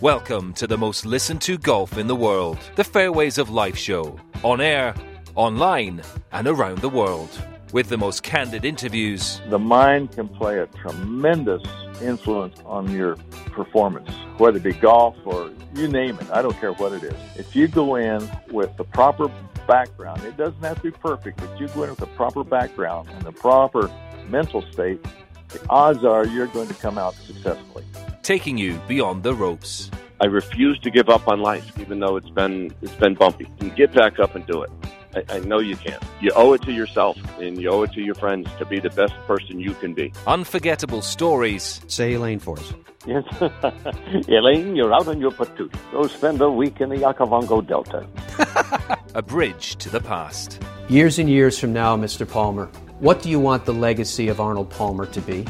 Welcome to the most listened to golf in the world, the Fairways of Life show, on air, online, and around the world. With the most candid interviews, the mind can play a tremendous influence on your performance, whether it be golf or you name it. I don't care what it is. If you go in with the proper background, it doesn't have to be perfect, but you go in with the proper background and the proper mental state, the odds are you're going to come out successfully. Taking you beyond the ropes. I refuse to give up on life, even though it's been it's been bumpy. And get back up and do it. I, I know you can. You owe it to yourself and you owe it to your friends to be the best person you can be. Unforgettable stories. Say Elaine for us. Yes. Elaine, you're out on your patoot. Go spend a week in the Okavango Delta. a bridge to the past. Years and years from now, Mr. Palmer, what do you want the legacy of Arnold Palmer to be?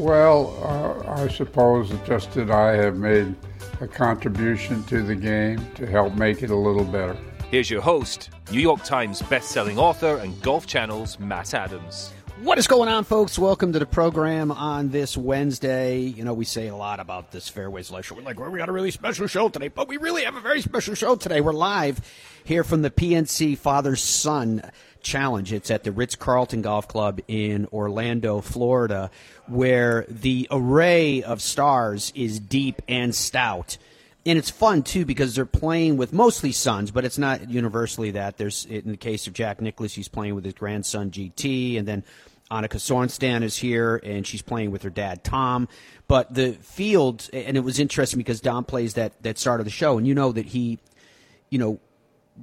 Well, uh, I suppose just that I have made a contribution to the game to help make it a little better. Here's your host, New York Times best-selling author and Golf Channel's Matt Adams. What is going on, folks? Welcome to the program on this Wednesday. You know, we say a lot about this Fairways Live show. We're like, well, we got a really special show today, but we really have a very special show today. We're live here from the PNC Father's Son Challenge. It's at the Ritz Carlton Golf Club in Orlando, Florida, where the array of stars is deep and stout. And it's fun too because they're playing with mostly sons, but it's not universally that. There's in the case of Jack Nicklaus, he's playing with his grandson GT, and then Annika Sorenstam is here, and she's playing with her dad Tom. But the field, and it was interesting because Dom plays that that start of the show, and you know that he, you know,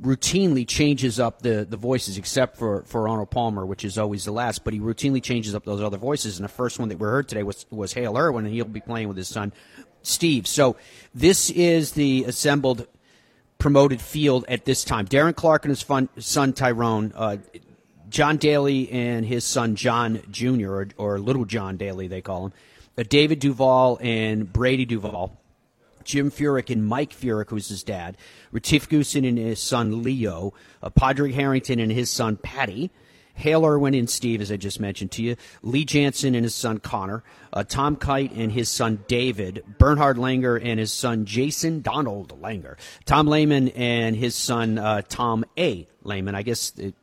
routinely changes up the, the voices, except for, for Arnold Palmer, which is always the last. But he routinely changes up those other voices. And the first one that we heard today was was Hale Irwin, and he'll be playing with his son Steve. So this is the assembled promoted field at this time. Darren Clarke and his fun, son Tyrone, uh, John Daly and his son John Jr. or, or Little John Daly, they call him. Uh, David Duval and Brady Duval. Jim Furyk and Mike Furyk, who's his dad, Retief Goosen and his son Leo, uh, Padraig Harrington and his son Patty, Hale Irwin and Steve, as I just mentioned to you, Lee Janzen and his son Connor, uh, Tom Kite and his son David, Bernhard Langer and his son Jason Donald Langer, Tom Lehman and his son uh, Tom A. Lehman. I guess it,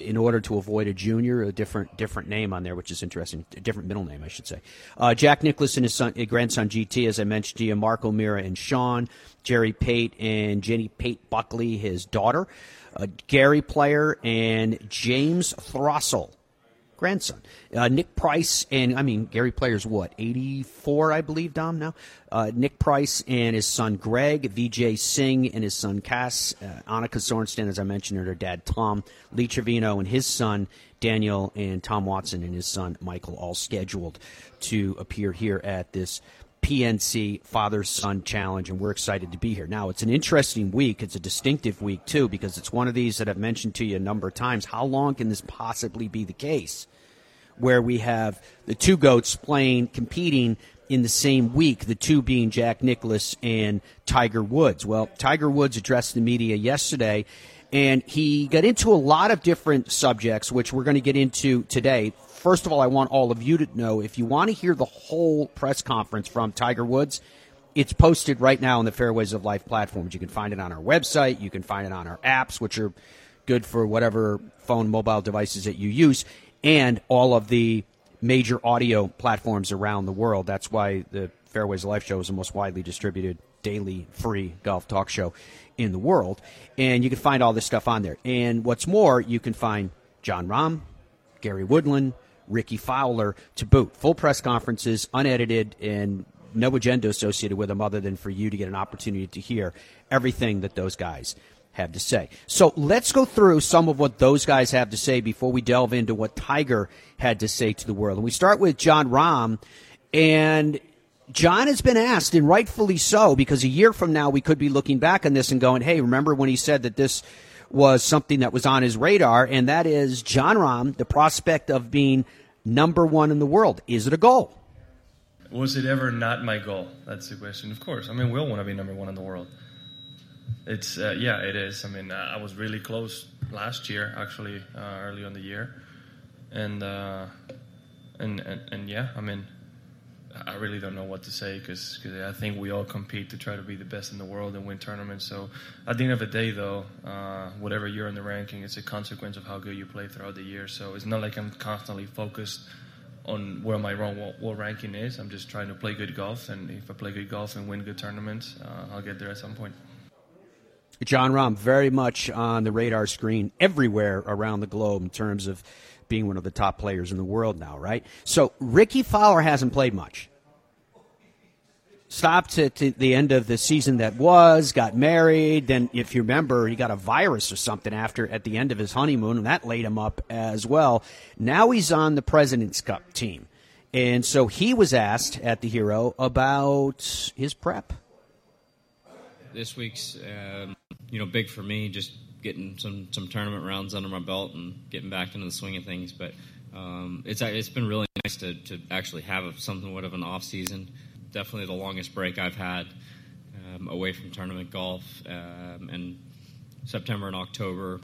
in order to avoid a junior, a different different name on there, which is interesting, a different middle name, I should say. Uh, Jack Nicklaus and his son, his grandson GT, as I mentioned to you, O'Meara and Sean, Jerry Pate and Jenny Pate Buckley, his daughter, uh, Gary Player and James Throssell, grandson. Uh, Nick Price and I mean Gary Player's what eighty four, I believe. Dom now. Uh, Nick Price and his son Greg, Vijay Singh and his son Qass, uh, Annika Sorenstam, as I mentioned, and her dad Tom, Lee Trevino and his son Daniel, and Tom Watson and his son Michael, all scheduled to appear here at this PNC Father Son Challenge, and we're excited to be here. Now, it's an interesting week. It's a distinctive week, too, because it's one of these that I've mentioned to you a number of times. How long can this possibly be the case? Where we have the two goats playing, competing in the same week, the two being Jack Nicklaus and Tiger Woods. Well, Tiger Woods addressed the media yesterday, and he got into a lot of different subjects, which we're going to get into today first of all, I want all of you to know if you want to hear the whole press conference from Tiger Woods, it's posted right now on the Fairways of Life platforms. You can find it on our website, you can find it on our apps, which are good for whatever phone, mobile devices that you use, and all of the major audio platforms around the world. That's why the Fairways of Life show is the most widely distributed daily free golf talk show in the world. And you can find all this stuff on there. And what's more, you can find Jon Rahm, Gary Woodland, Rickie Fowler to boot. Full press conferences, unedited, and no agenda associated with them other than for you to get an opportunity to hear everything that those guys have to say. So let's go through some of what those guys have to say before we delve into what Tiger had to say to the world. And we start with Jon Rahm. And Jon has been asked, and rightfully so, because a year from now we could be looking back on this and going, hey, remember when he said that this was something that was on his radar, and that is Jon Rahm, the prospect of being number one in the world. Is it a goal? Was it ever not my goal? That's the question. Of course. I mean, we all want to be number one in the world. It's uh, yeah, it is. I mean, uh, I was really close last year, actually, uh, early on the year, and, uh, and and and yeah, I mean, I really don't know what to say because I think we all compete to try to be the best in the world and win tournaments. So at the end of the day, though, uh, whatever you're in the ranking, it's a consequence of how good you play throughout the year. So it's not like I'm constantly focused on where my world ranking is. I'm just trying to play good golf, and if I play good golf and win good tournaments, uh, I'll get there at some point. Jon Rahm, very much on the radar screen everywhere around the globe in terms of being one of the top players in the world now, right? So Rickie Fowler hasn't played much. Stopped at the end of the season that was, got married. Then, if you remember, he got a virus or something after at the end of his honeymoon, and that laid him up as well. Now he's on the President's Cup team. And so he was asked at the Hero about his prep. This week's, um, you know, big for me. Just getting some some tournament rounds under my belt and getting back into the swing of things. But um, it's it's been really nice to, to actually have a, something of an off season. Definitely the longest break I've had um, away from tournament golf. Um, and September and October,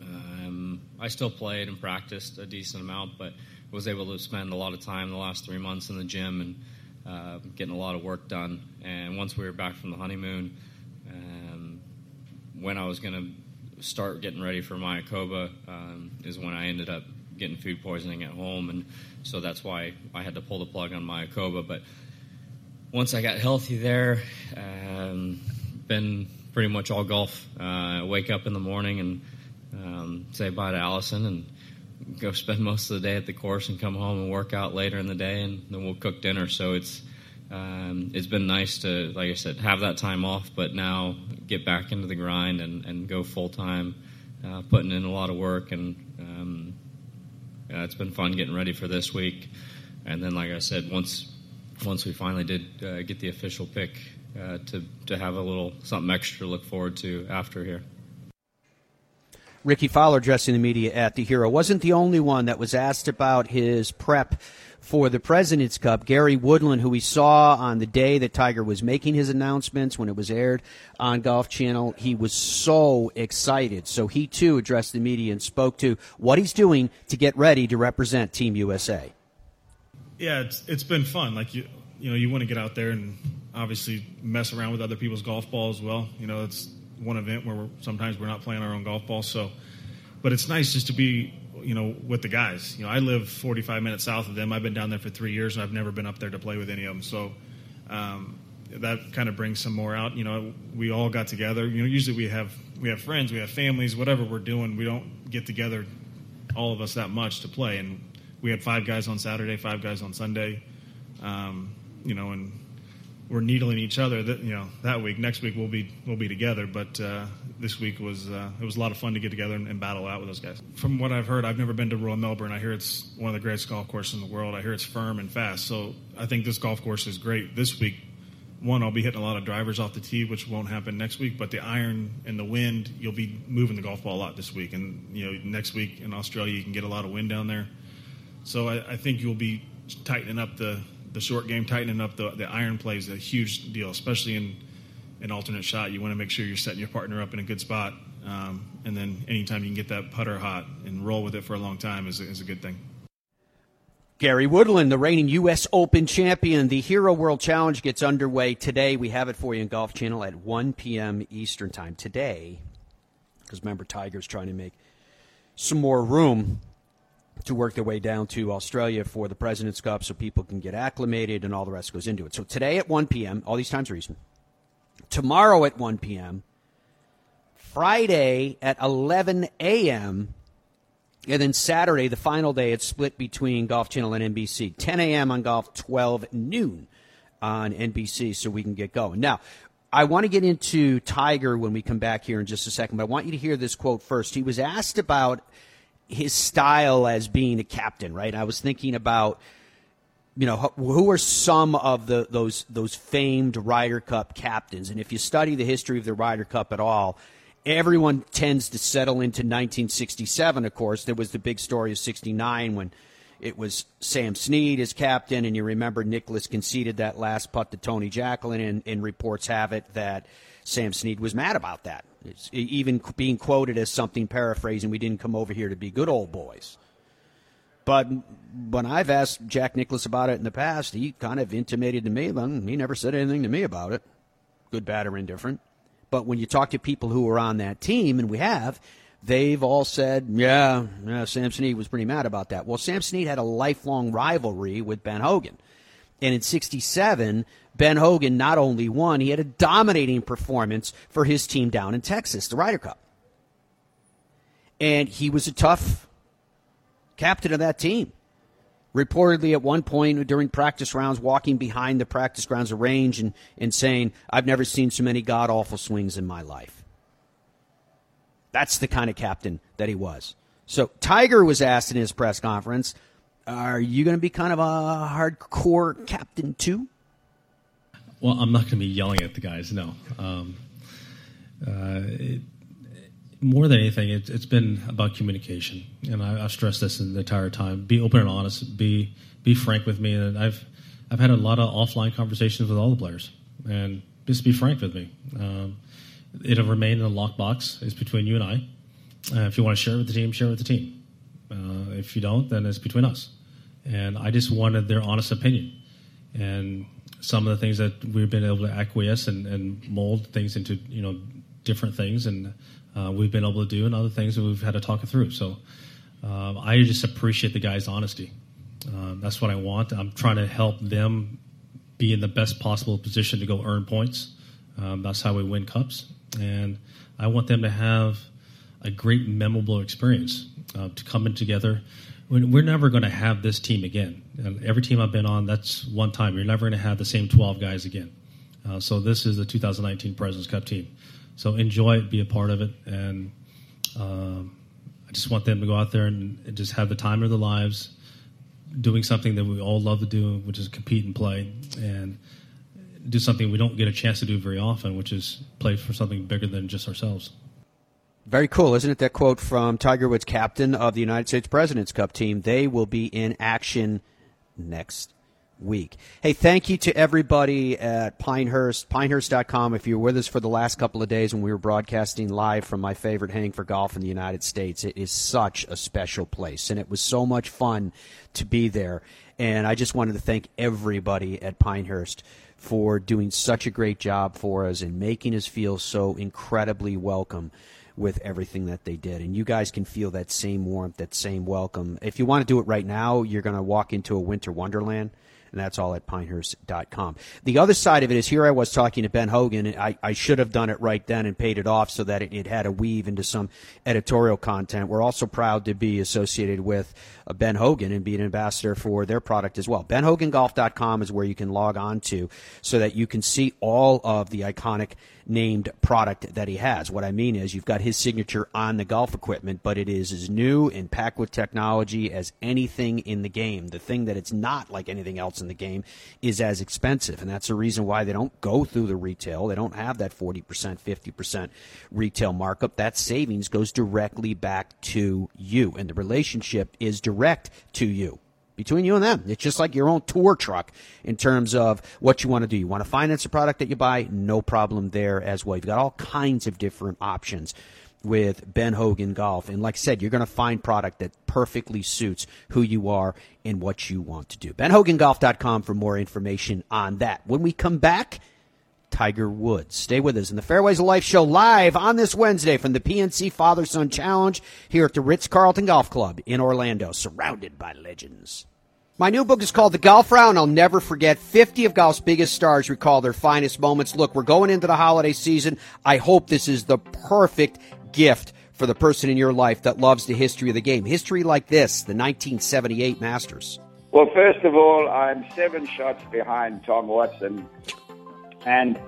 um, I still played and practiced a decent amount, but was able to spend a lot of time the last three months in the gym and uh, getting a lot of work done. And once we were back from the honeymoon when I was going to start getting ready for Mayakoba um, is when I ended up getting food poisoning at home, and so that's why I had to pull the plug on Mayakoba. But once I got healthy there, um, been pretty much all golf. Uh, wake up in the morning and um, say bye to Allison and go spend most of the day at the course and come home and work out later in the day, and then we'll cook dinner. So it's um, it's been nice to, like I said, have that time off, but now get back into the grind and, and go full time, uh, putting in a lot of work. And um, yeah, it's been fun getting ready for this week. And then, like I said, once once we finally did uh, get the official pick, uh, to to have a little something extra to look forward to after here. Rickie Fowler addressing the media at the Hero wasn't the only one that was asked about his prep for the President's Cup. Gary Woodland, who we saw on the day that Tiger was making his announcements when it was aired on Golf Channel, he was so excited. So he too addressed the media and spoke to what he's doing to get ready to represent Team USA. Yeah, it's it's been fun. Like you, you know, you want to get out there and obviously mess around with other people's golf balls. As well, you know, it's one event where we're, sometimes we're not playing our own golf ball. So, but it's nice just to be you know, with the guys. You know, I live 45 minutes south of them. I've been down there for three years, and I've never been up there to play with any of them. So um, that kind of brings some more out. You know, we all got together. You know, usually we have we have friends, we have families, whatever we're doing. We don't get together, all of us, that much to play. And we had five guys on Saturday, five guys on Sunday. Um, you know, and we're needling each other. That you know that week. Next week we'll be we'll be together. But uh, this week was uh, it was a lot of fun to get together and, and, battle out with those guys. From what I've heard, I've never been to Royal Melbourne. I hear it's one of the greatest golf courses in the world. I hear it's firm and fast. So I think this golf course is great. This week, one I'll be hitting a lot of drivers off the tee, which won't happen next week. But the iron and the wind, you'll be moving the golf ball a lot this week. And you know next week in Australia, you can get a lot of wind down there. So I, I think you'll be tightening up the the short game, tightening up the, the iron play is a huge deal, especially in an alternate shot. You want to make sure you're setting your partner up in a good spot. Um, and then anytime you can get that putter hot and roll with it for a long time is, is a good thing. Gary Woodland, the reigning U.S. Open champion. The Hero World Challenge gets underway today. We have it for you in Golf Channel at 1 p.m. Eastern Time today. Because remember, Tiger's trying to make some more room to work their way down to Australia for the President's Cup so people can get acclimated and all the rest goes into it. So today at 1 p.m., all these times are Eastern. Tomorrow at 1 p.m., Friday at 11 a.m., and then Saturday, the final day, it's split between Golf Channel and NBC. 10 a.m. on Golf, 12 noon on NBC, so we can get going. Now, I want to get into Tiger when we come back here in just a second, but I want you to hear this quote first. He was asked about his style as being a captain, right? I was thinking about, you know, who are some of the those those famed Ryder Cup captains, and if you study the history of the Ryder Cup at all, everyone tends to settle into 1967. Of course, there was the big story of '69 when it was Sam Snead as captain, and you remember Nicklaus conceded that last putt to Tony Jacklin, and, and reports have it that Sam Snead was mad about that. It's even being quoted as something paraphrasing, we didn't come over here to be good old boys. But when I've asked Jack Nicklaus about it in the past, he kind of intimated to me, then he never said anything to me about it, good, bad, or indifferent. But when you talk to people who were on that team, and we have, they've all said, yeah, yeah Sam Snead was pretty mad about that. Well, Sam Snead had a lifelong rivalry with Ben Hogan. And in 67, Ben Hogan not only won, he had a dominating performance for his team down in Texas, the Ryder Cup. And he was a tough captain of that team reportedly at one point during practice rounds walking behind the practice grounds of range and, and saying, I've never seen so many god awful swings in my life. That's the kind of captain that he was. So Tiger was asked in his press conference, Are you going to be kind of a hardcore captain too? Well, I'm not going to be yelling at the guys, no. Um, uh, it, more than anything, it, has been about communication, and I, have stressed this the entire time. Be open and honest. Be be frank with me, and I've I've had a lot of offline conversations with all the players, and just be frank with me. Um, it'll remain in a lockbox. It's between you and I. Uh, if you want to share it with the team, share it with the team. Uh, if you don't, then it's between us. And I just wanted their honest opinion, and some of the things that we've been able to acquiesce and, and mold things into you know different things and uh, we've been able to do, and other things that we've had to talk it through. So uh, I just appreciate the guys' honesty. Uh, that's what I want. I'm trying to help them be in the best possible position to go earn points. Um, that's how we win cups, and I want them to have a great, memorable experience uh, to come in together. We're never going to have this team again. Every team I've been on, that's one time. You're never going to have the same 12 guys again. Uh, so this is the 2019 Presidents Cup team. So enjoy it, be a part of it, and um, I just want them to go out there and just have the time of their lives, doing something that we all love to do, which is compete and play, and do something we don't get a chance to do very often, which is play for something bigger than just ourselves. Very cool, isn't it? That quote from Tiger Woods, captain of the United States President's Cup team. They will be in action next week. Hey, thank you to everybody at Pinehurst, pinehurst.com. If you were with us for the last couple of days when we were broadcasting live from my favorite hang for golf in the United States, it is such a special place, and it was so much fun to be there. And I just wanted to thank everybody at Pinehurst for doing such a great job for us and making us feel so incredibly welcome with everything that they did. And you guys can feel that same warmth, that same welcome. If you want to do it right now, you're going to walk into a winter wonderland and that's all at pinehurst.com. The other side of it is here I was talking to Ben Hogan. I, I should have done it right then and paid it off so that it, it had a weave into some editorial content. We're also proud to be associated with uh, Ben Hogan and be an ambassador for their product as well. BenHoganGolf.com is where you can log on to so that you can see all of the iconic named product that he has. What I mean is you've got his signature on the golf equipment, but it is as new and packed with technology as anything in the game. The thing that it's not like anything else in the game is as expensive, and that's the reason why they don't go through the retail. They don't have that 40%, 50% retail markup. That savings goes directly back to you, and the relationship is direct to you between you and them. It's just like your own tour truck in terms of what you want to do. You want to finance a product that you buy, no problem there as well. You've got all kinds of different options with Ben Hogan Golf. And like I said, you're going to find product that perfectly suits who you are and what you want to do. BenHoganGolf.com for more information on that. When we come back, Tiger Woods. Stay with us in the Fairways of Life show live on this Wednesday from the PNC Father Son Challenge here at the Ritz Carlton Golf Club in Orlando, surrounded by legends. My new book is called The Golf Round. I'll never forget. 50 of golf's biggest stars recall their finest moments. Look, we're going into the holiday season. I hope this is the perfect gift for the person in your life that loves the history of the game. History like this, the 1978 Masters. Well, first of all, I'm seven shots behind Tom Watson and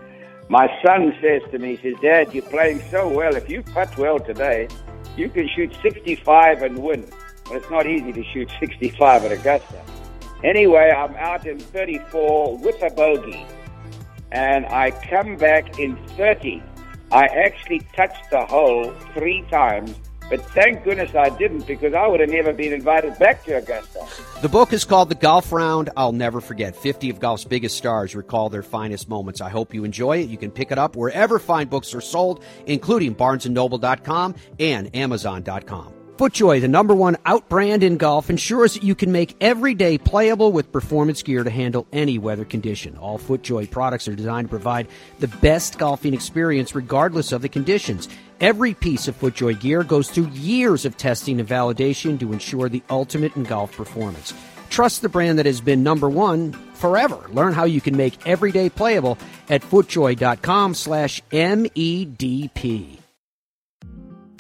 my son says to me, he says, Dad, you're playing so well. If you putt well today, you can shoot 65 and win. But it's not easy to shoot 65 at Augusta. Anyway, I'm out in 34 with a bogey. And I come back in 30. I actually touched the hole three times but thank goodness I didn't because I would have never been invited back to Augusta. The book is called The Golf Round I'll Never Forget. 50 of golf's biggest stars recall their finest moments. I hope you enjoy it. You can pick it up wherever fine books are sold, including barnesandnoble.com and amazon.com. FootJoy, the number one out brand in golf, ensures that you can make every day playable with performance gear to handle any weather condition. All FootJoy products are designed to provide the best golfing experience regardless of the conditions. Every piece of FootJoy gear goes through years of testing and validation to ensure the ultimate in golf performance. Trust the brand that has been number one forever. Learn how you can make every day playable at footjoy.com slash MEDP.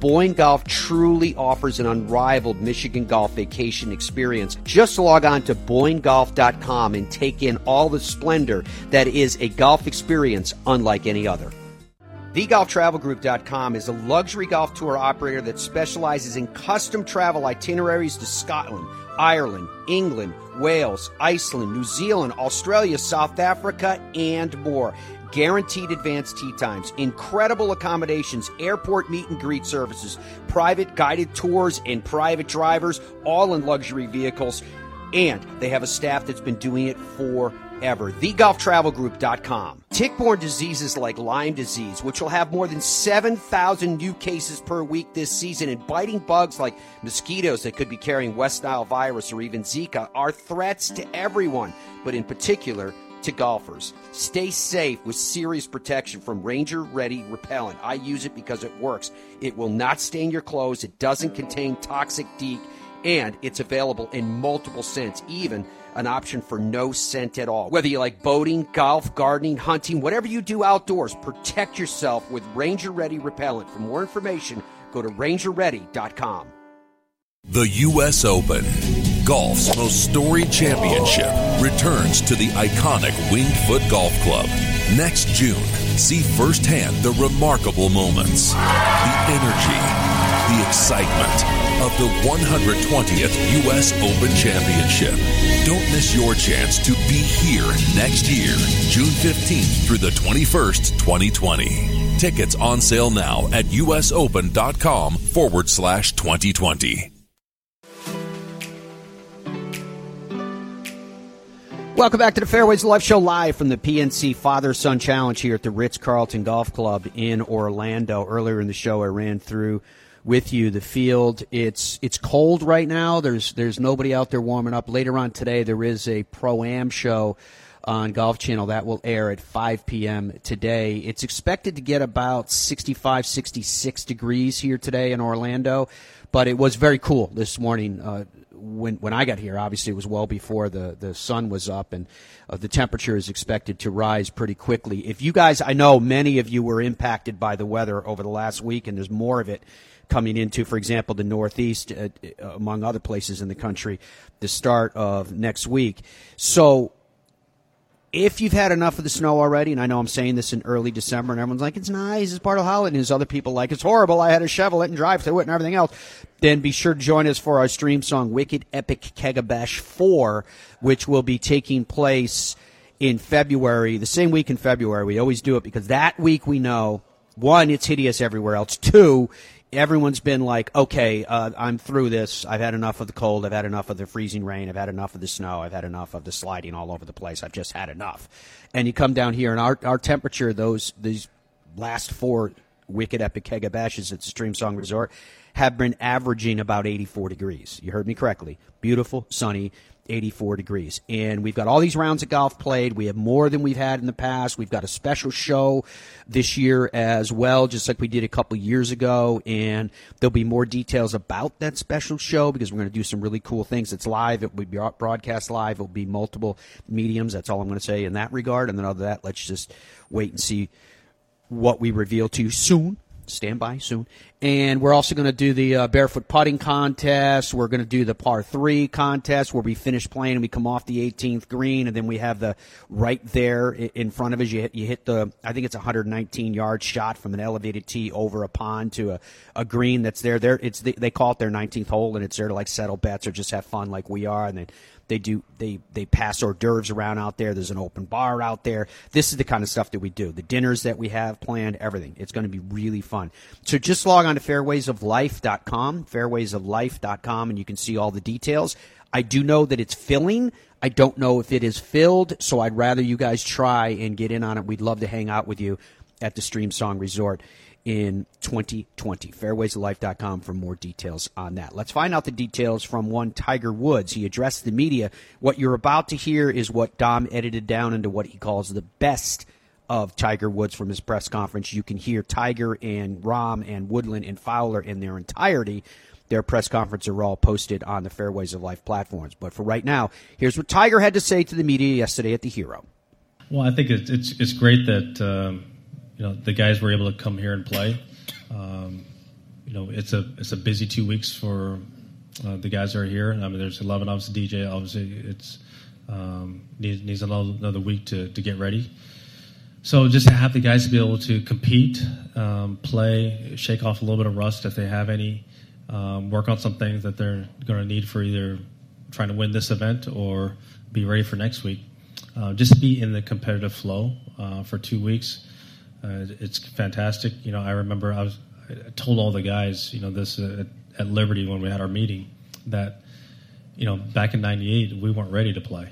Boyne Golf truly offers an unrivaled Michigan golf vacation experience. Just log on to BoyneGolf.com and take in all the splendor that is a golf experience unlike any other. TheGolfTravelGroup.com is a luxury golf tour operator that specializes in custom travel itineraries to Scotland, Ireland, England, Wales, Iceland, New Zealand, Australia, South Africa, and more guaranteed advanced tee times, incredible accommodations, airport meet and greet services, private guided tours, and private drivers, all in luxury vehicles. And they have a staff that's been doing it forever. TheGolfTravelGroup.com. Tick-borne diseases like Lyme disease, which will have more than 7,000 new cases per week this season, and biting bugs like mosquitoes that could be carrying West Nile virus or even Zika, are threats to everyone, but in particular, to golfers. Stay safe with serious protection from Ranger Ready Repellent. I use it because it works. It will not stain your clothes, it doesn't contain toxic DEET, and it's available in multiple scents, even an option for no scent at all. Whether you like boating, golf, gardening, hunting, whatever you do outdoors, protect yourself with Ranger Ready Repellent. For more information, go to rangerready.com. The U.S. Open, golf's most storied championship, returns to the iconic Winged Foot Golf Club. Next June, see firsthand the remarkable moments, the energy, the excitement of the 120th U.S. Open Championship. Don't miss your chance to be here next year, June 15th through the 21st, 2020. Tickets on sale now at usopen.com forward slash 2020. Welcome back to the Fairways Live Show live from the PNC Father Son Challenge here at the Ritz Carlton Golf Club in Orlando. Earlier in the show, I ran through with you the field. It's it's cold right now. There's there's nobody out there warming up. Later on today, there is a pro am show on Golf Channel that will air at 5 p.m. today. It's expected to get about 65, 66 degrees here today in Orlando, but it was very cool this morning. Uh, when when I got here, obviously it was well before the the sun was up, and uh, the temperature is expected to rise pretty quickly. If you guys, I know many of you were impacted by the weather over the last week, and there's more of it coming into, for example, the Northeast, uh, among other places in the country, the start of next week. So if you've had enough of the snow already, and I know I'm saying this in early December, and everyone's like, it's nice, it's part of holiday, and there's other people like, it's horrible, I had to shovel it and drive through it and everything else, then be sure to join us for our Streamsong, Wicked Epic Kegabash 4, which will be taking place in February, the same week in February. We always do it because that week we know, one, it's hideous everywhere else. Two, everyone's been like, okay, uh, I'm through this. I've had enough of the cold. I've had enough of the freezing rain. I've had enough of the snow. I've had enough of the sliding all over the place. I've just had enough. And you come down here, and our our temperature those these last four wicked epic kega bashes at the Streamsong Resort have been averaging about 84 degrees. You heard me correctly. Beautiful, sunny. 84 degrees. And we've got all these rounds of golf played. We have more than we've had in the past. We've got a special show this year as well, just like we did a couple years ago. And there'll be more details about that special show because we're going to do some really cool things. It's live. It will be broadcast live. It will be multiple mediums. That's all I'm going to say in that regard. And then other than that, let's just wait and see what we reveal to you soon stand by soon. And we're also going to do the uh, barefoot putting contest. We're going to do the par three contest where we finish playing and we come off the 18th green, and then we have the right there in front of us. You hit, you hit the, I think it's 119 yard shot from an elevated tee over a pond to a, a green that's there. There, it's they call it their 19th hole, and it's there to like settle bets or just have fun like we are. And then they do they they pass hors d'oeuvres around out there. There's an open bar out there. This is the kind of stuff that we do. The dinners that we have planned, everything. It's going to be really fun. So just log on to fairwaysoflife.com, fairwaysoflife.com, and you can see all the details. I do know that it's filling. I don't know if it is filled, so I'd rather you guys try and get in on it. We'd love to hang out with you at the Streamsong Resort in 2020. Fairwaysoflife.com for more details on that. Let's find out the details from one Tiger Woods. He addressed the media. What you're about to hear is what Dom edited down into what he calls the best of Tiger Woods from his press conference. You can hear Tiger and Rahm and Woodland and Fowler in their entirety. Their press conferences are all posted on the Fairways of Life platforms. But for right now, here's what Tiger had to say to the media yesterday at the Hero. Well, I think it's it's, it's great that um, you know the guys were able to come here and play. Um, you know, it's a it's a busy two weeks for uh, the guys that are here. I mean, there's 11 obviously DJ. Obviously, it's um, needs, needs another, another week to, to get ready. So just to have the guys to be able to compete, um, play, shake off a little bit of rust if they have any, um, work on some things that they're going to need for either trying to win this event or be ready for next week. Uh, just be in the competitive flow uh, for two weeks. Uh, it's fantastic. You know, I remember I was I told all the guys, you know, this uh, at, at Liberty when we had our meeting that, you know, back in '98 we weren't ready to play.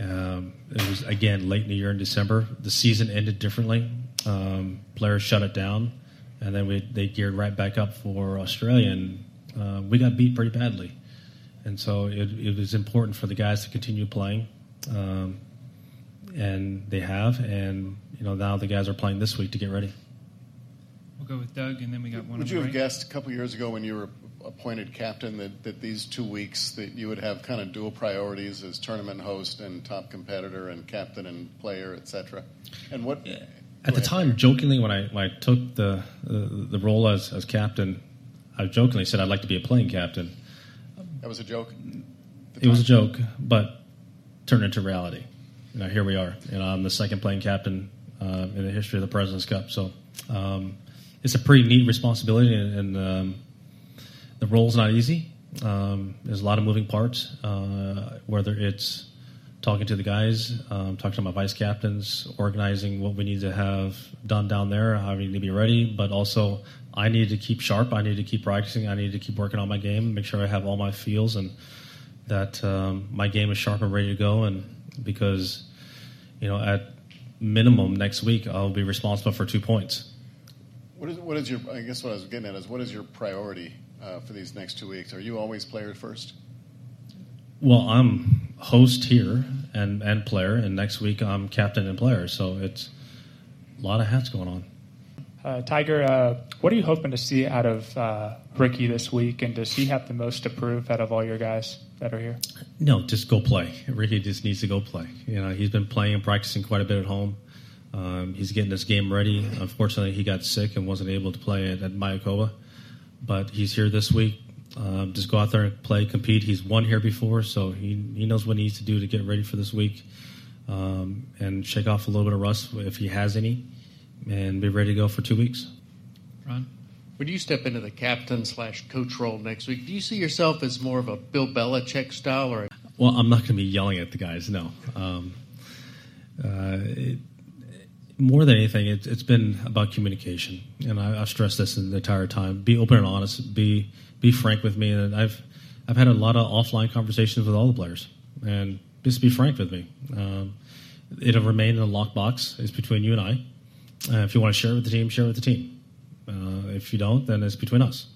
Um, it was again late in the year in December. The season ended differently. Um, players shut it down, and then we, they geared right back up for Australia, and uh, we got beat pretty badly. And so it, it, was important for the guys to continue playing, um, and they have. And you know now the guys are playing this week to get ready. We'll go with Doug, and then we got one. Would you have right. guessed a couple years ago when you were appointed captain that, that these two weeks that you would have kind of dual priorities as tournament host and top competitor and captain and player, etc. And what? Yeah. At the time, jokingly, when I when I took the the, the role as, as captain, I jokingly said I'd like to be a playing captain. That was a joke. It was a joke, but turned into reality. You know, here we are. You know, I'm the second playing captain uh, in the history of the President's Cup. So um, it's a pretty neat responsibility, and, and um, the role's not easy. Um, there's a lot of moving parts, uh, whether it's talking to the guys, um, talking to my vice captains, organizing what we need to have done down there, need to be ready, but also I need to keep sharp. I need to keep practicing. I need to keep working on my game, make sure I have all my feels and that um, my game is sharp and ready to go. And because, you know, at minimum next week, I'll be responsible for two points. What is, what is your, I guess what I was getting at is what is your priority uh, for these next two weeks? Are you always player first? Well, I'm host here and, and player, and next week I'm captain and player. So it's a lot of hats going on. Uh, Tiger, uh, what are you hoping to see out of uh, Rickie this week, and does he have the most to prove out of all your guys that are here? No, just go play. Rickie just needs to go play. You know, he's been playing and practicing quite a bit at home. Um, he's getting this game ready. Unfortunately, he got sick and wasn't able to play at, at Mayakoba, but he's here this week. Um, just go out there and play, compete. He's won here before, so he, he knows what he needs to do to get ready for this week um, and shake off a little bit of rust if he has any, and be ready to go for two weeks. Ron? When you step into the captain slash coach role next week, do you see yourself as more of a Bill Belichick style or? Well, I'm not going to be yelling at the guys. No. Um, uh, it, more than anything, it, has been about communication, and I, have stressed this the entire time. Be open and honest. Be be frank with me, and I've I've had a lot of offline conversations with all the players, and just be frank with me. Um, it'll remain in a lockbox. It's between you and I. Uh, if you want to share it with the team, share it with the team. Uh, if you don't, then it's between us.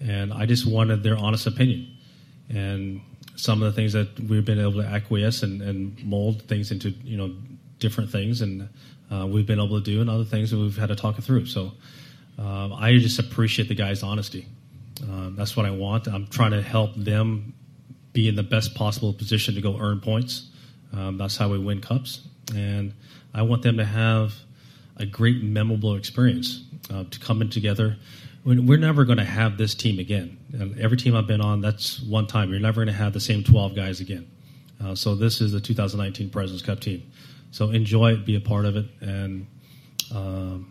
And I just wanted their honest opinion. And some of the things that we've been able to acquiesce and, and mold things into, you know, different things, and uh, we've been able to do, and other things that we've had to talk it through. So um, I just appreciate the guys' honesty. Um, that's what I want. I'm trying to help them be in the best possible position to go earn points. Um, that's how we win cups, and I want them to have a great, memorable experience uh, to come in together. we're never going to have this team again. And every team I've been on, that's one time. You're never going to have the same 12 guys again. Uh, so this is the 2019 Presidents Cup team. So enjoy it, be a part of it, and um,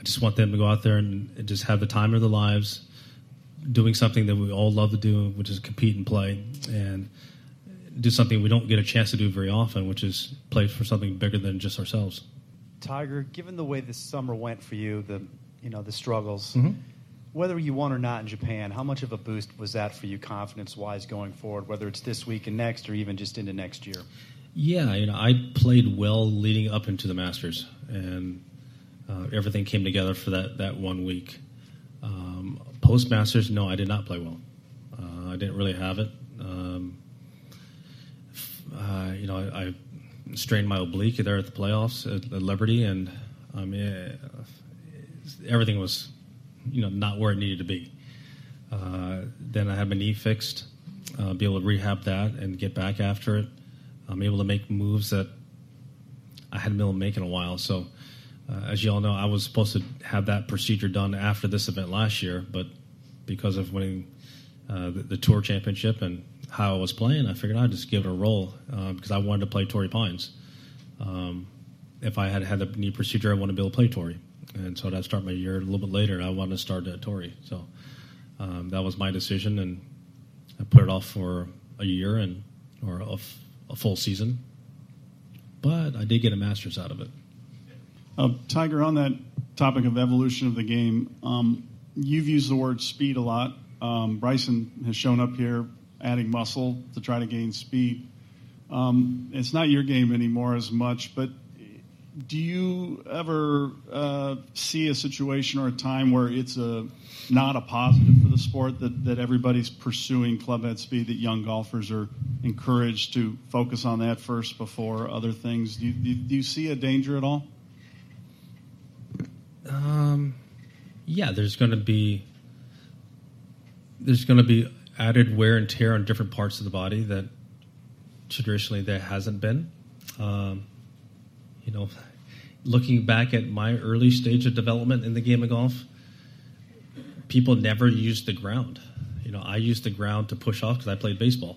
I just want them to go out there and, just have the time of their lives, doing something that we all love to do, which is compete and play, and do something we don't get a chance to do very often, which is play for something bigger than just ourselves. Tiger, given the way this summer went for you, the you know the struggles, Mhm. whether you won or not in Japan, how much of a boost was that for you, confidence-wise, going forward? Whether it's this week and next, or even just into next year. Yeah, you know, I played well leading up into the Masters, and uh, everything came together for that, that one week. Um, Post Masters, no, I did not play well. Uh, I didn't really have it. Um, uh, you know, I, I strained my oblique there at the playoffs at, at Liberty, and I mean, everything was, you know, not where it needed to be. Uh, then I had my knee fixed, uh, be able to rehab that and get back after it. I'm able to make moves that I hadn't been able to make in a while. So, uh, as you all know, I was supposed to have that procedure done after this event last year, but because of winning uh, the, the tour championship and how I was playing, I figured I'd just give it a roll because I wanted to play Torrey Pines. Um, if I had had the knee procedure, I wanted to be able to play Torrey, and so I'd start my year a little bit later. I wanted to start at Torrey, so um, that was my decision, and I put it off for a year and or a, f- a full season. But I did get a master's out of it. Uh, Tiger, on that topic of evolution of the game, um, you've used the word speed a lot. Um, Bryson has shown up here adding muscle to try to gain speed. Um, it's not your game anymore as much, but do you ever uh, see a situation or a time where it's a not a positive for the sport that, that everybody's pursuing clubhead speed, that young golfers are encouraged to focus on that first before other things? Do you, do do you see a danger at all? Um, yeah, there's going to be there's going to be added wear and tear on different parts of the body that traditionally there hasn't been. Um, you know, looking back at my early stage of development in the game of golf, people never used the ground. You know, I used the ground to push off because I played baseball.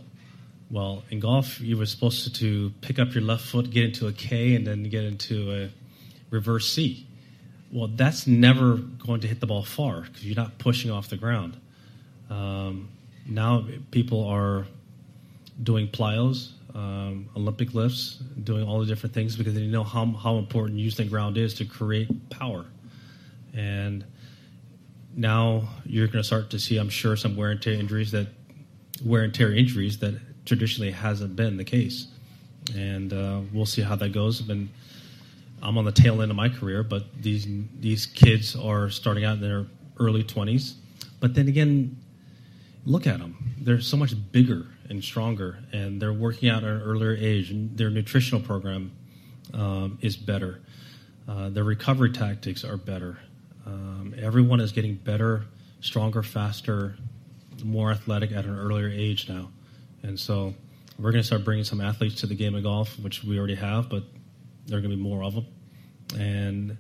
Well, in golf, you were supposed to, pick up your left foot, get into a K, and then get into a reverse C. Well, that's never going to hit the ball far because you're not pushing off the ground. Um, now people are doing plyos, um, Olympic lifts, doing all the different things because they know how, how important using the ground is to create power. And now you're going to start to see, I'm sure, some wear and tear injuries that wear and tear injuries that traditionally hasn't been the case. And uh, we'll see how that goes. And I'm on the tail end of my career, but these these kids are starting out in their early 20s. But then again, look at them. They're so much bigger and stronger, and they're working out at an earlier age, and their nutritional program um, is better. Uh, their recovery tactics are better. Um, everyone is getting better, stronger, faster, more athletic at an earlier age now. And so we're going to start bringing some athletes to the game of golf, which we already have, but there are going to be more of them. And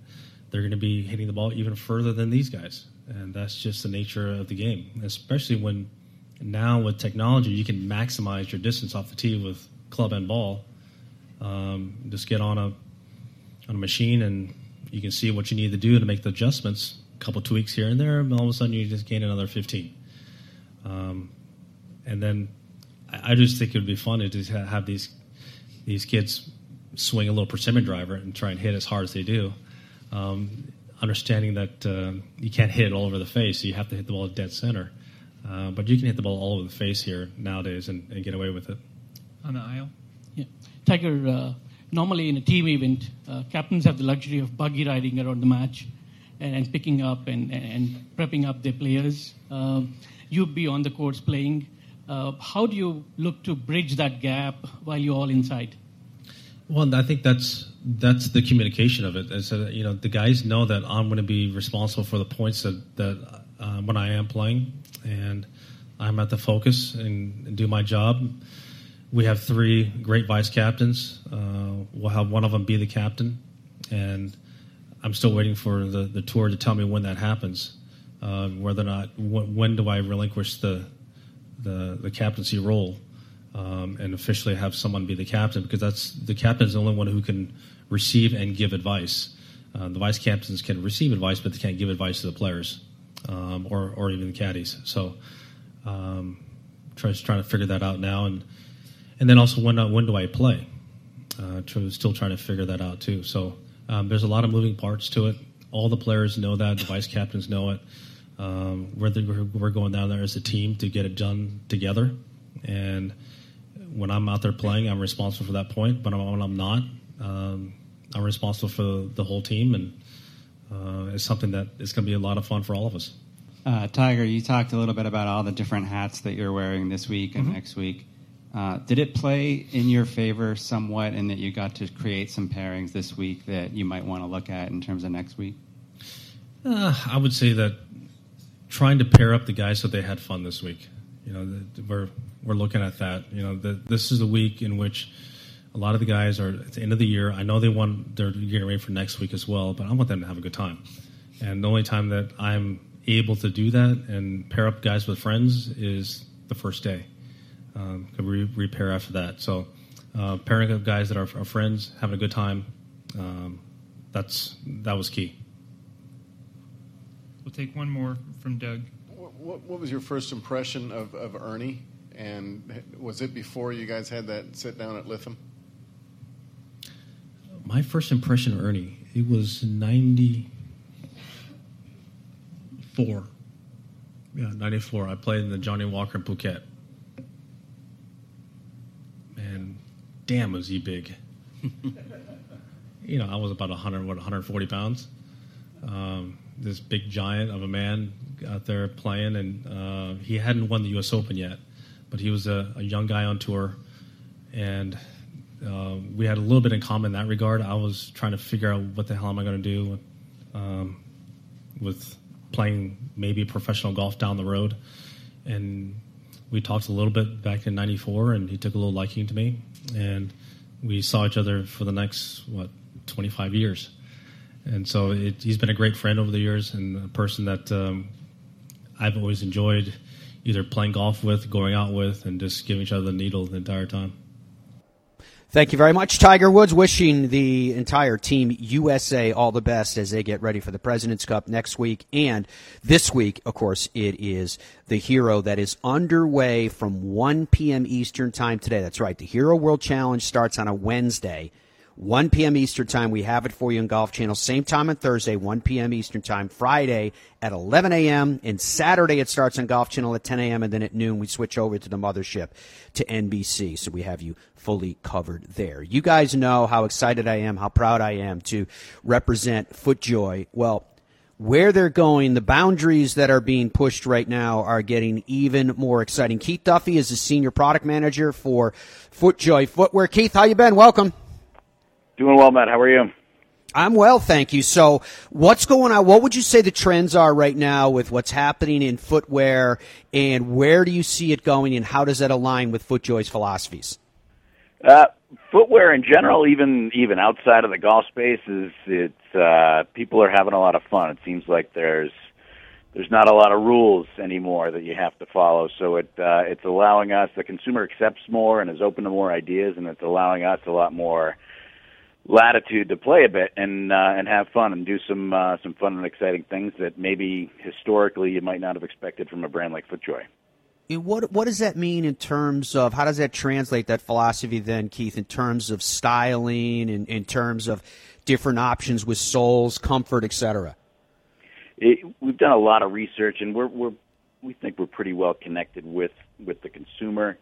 they're going to be hitting the ball even further than these guys. And that's just the nature of the game, especially when now with technology, you can maximize your distance off the tee with club and ball. Um, just get on a on a machine and you can see what you need to do to make the adjustments. A couple tweaks here and there, and all of a sudden you just gain another 15. Um, and then I, I just think it would be fun to just have these these kids swing a little persimmon driver and try and hit as hard as they do. Um, understanding that uh, you can't hit it all over the face, you have to hit the ball dead center. Uh, but you can hit the ball all over the face here nowadays and, and get away with it. on the aisle. Yeah. Tiger, uh, normally in a team event, uh, captains have the luxury of buggy riding around the match and, and picking up and, and prepping up their players. Um, you'd be on the courts playing. Uh, how do you look to bridge that gap while you're all inside? Well, I think that's that's the communication of it. Is that you know the guys know that I'm going to be responsible for the points that that uh, when I am playing, and I'm at the focus and, and do my job. We have three great vice captains. Uh, we'll have one of them be the captain, and I'm still waiting for the, the tour to tell me when that happens. uh, whether or not wh- when do I relinquish the the, the captaincy role um, and officially have someone be the captain because that's the captain is the only one who can receive and give advice. Uh, the vice captains can receive advice, but they can't give advice to the players um, or or even the caddies. So, um, try, trying to figure that out now, and and then also when uh, when do I play? Uh, still trying to figure that out too. So um, there's a lot of moving parts to it. All the players know that. The vice captains know it. Um, we're, the, we're going down there as a team to get it done together. And when I'm out there playing, I'm responsible for that point. But when I'm not, um, I'm responsible for the whole team, and uh, it's something that is going to be a lot of fun for all of us. Uh, Tiger, you talked a little bit about all the different hats that you're wearing this week and Mhm. next week. Uh, did it play in your favor somewhat in that you got to create some pairings this week that you might want to look at in terms of next week? Uh, I would say that trying to pair up the guys so they had fun this week. You know, the, we're we're looking at that. You know, the, this is a week in which a lot of the guys are at the end of the year. I know they want they're getting ready for next week as well, but I want them to have a good time. And the only time that I'm able to do that and pair up guys with friends is the first day. Um, could re- repair after that. So uh, pairing up guys that are, are friends, having a good time. Um, that's that was key. We'll take one more from Doug. What, what, what was your first impression of, of Ernie? And was it before you guys had that sit down at Lytham? My first impression of Ernie, it was 94. Yeah, 94. I played in the Johnnie Walker in Phuket. Man, damn, was he big. you know, I was about 100, what, 140 pounds. Um, this big giant of a man out there playing, and uh, he hadn't won the U.S. Open yet, but he was a, a young guy on tour, and uh, we had a little bit in common in that regard. I was trying to figure out what the hell am I going to do um, with playing maybe professional golf down the road, and we talked a little bit back in '94, and he took a little liking to me, and we saw each other for the next what 25 years, and so it, he's been a great friend over the years, and a person that um, I've always enjoyed either playing golf with, going out with, and just giving each other the needle the entire time. Thank you very much, Tiger Woods. Wishing the entire team USA all the best as they get ready for the President's Cup next week. And this week, of course, it is the Hero that is underway from 1 p.m. Eastern Time today. That's right. The Hero World Challenge starts on a Wednesday. 1 p.m. Eastern Time. We have it for you on Golf Channel. Same time on Thursday, 1 p.m. Eastern Time. Friday at 11 a.m. And Saturday it starts on Golf Channel at 10 a.m. And then at noon we switch over to the mothership to NBC. So we have you fully covered there. You guys know how excited I am, how proud I am to represent FootJoy. Well, where they're going, the boundaries that are being pushed right now are getting even more exciting. Keith Duffy is the senior product manager for FootJoy Footwear. Keith, how you been? Welcome. Doing well, Matt. How are you? I'm well, thank you. So, what's going on? What would you say the trends are right now with what's happening in footwear, and where do you see it going, and how does that align with FootJoy's philosophies? Uh, footwear in general, even even outside of the golf space, is it's uh, people are having a lot of fun. It seems like there's there's not a lot of rules anymore that you have to follow. So it uh, it's allowing us the consumer accepts more and is open to more ideas, and it's allowing us a lot more latitude to play a bit and uh, and have fun and do some uh, some fun and exciting things that maybe historically you might not have expected from a brand like FootJoy. And what what does that mean in terms of how does that translate that philosophy then, Keith, in terms of styling and in terms of different options with soles, comfort, etc. We've done a lot of research, and we're we're we think we're pretty well connected with with the consumer,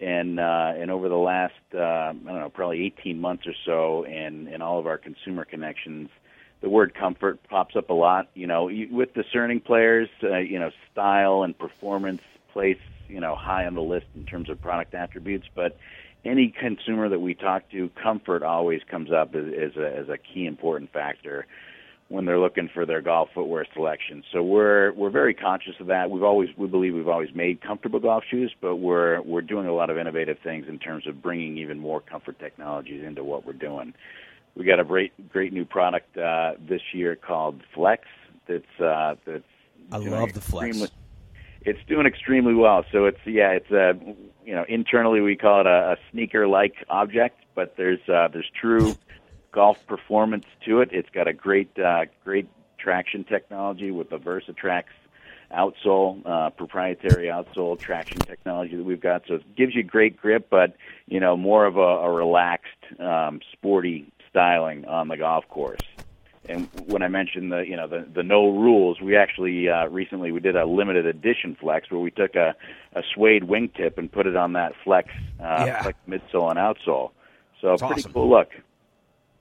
and uh, and over the last uh, I don't know probably 18 months or so, and and all of our consumer connections, the word comfort pops up a lot. You know, with discerning players, uh, you know, style and performance place you know high on the list in terms of product attributes, but any consumer that we talk to, comfort always comes up as, as a as a key important factor when they're looking for their golf footwear selection. So we're we're very conscious of that. We've always we believe we've always made comfortable golf shoes, but we're we're doing a lot of innovative things in terms of bringing even more comfort technologies into what we're doing. We got a great great new product uh, this year called Flex. That's uh, that's I love the flex. It's doing extremely well. So it's yeah, it's a you know internally we call it a, a sneaker-like object, but there's uh, there's true golf performance to it. It's got a great uh, great traction technology with the Versatrax outsole, uh, proprietary outsole traction technology that we've got. So it gives you great grip, but you know more of a, a relaxed, um, sporty styling on the golf course. And when I mentioned the you know the the no rules, we actually uh, recently we did a limited edition flex where we took a, a suede wingtip and put it on that flex uh, Yeah. flex midsole and outsole. So That's pretty awesome. cool look.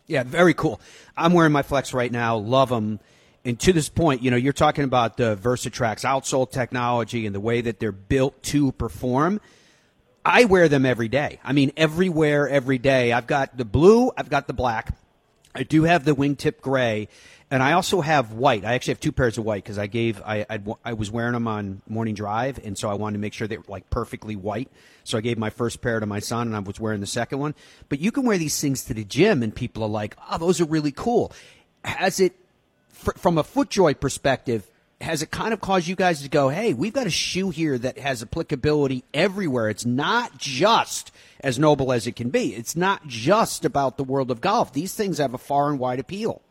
Yeah, very cool. I'm wearing my Flex right now. Love them. And to this point, you know, you're talking about the Versatrax outsole technology and the way that they're built to perform. I wear them every day. I mean, everywhere, every day. I've got the blue, I've got the black. I do have the wingtip gray, and I also have white. I actually have two pairs of white because I gave I I'd, I was wearing them on morning drive, and so I wanted to make sure they were like perfectly white. So I gave my first pair to my son, and I was wearing the second one. But you can wear these things to the gym, and people are like, "Oh, those are really cool." Has it, fr- from a FootJoy perspective, has it kind of caused you guys to go, "Hey, we've got a shoe here that has applicability everywhere. It's not just as noble as it can be. It's not just about the world of golf. These things have a far and wide appeal."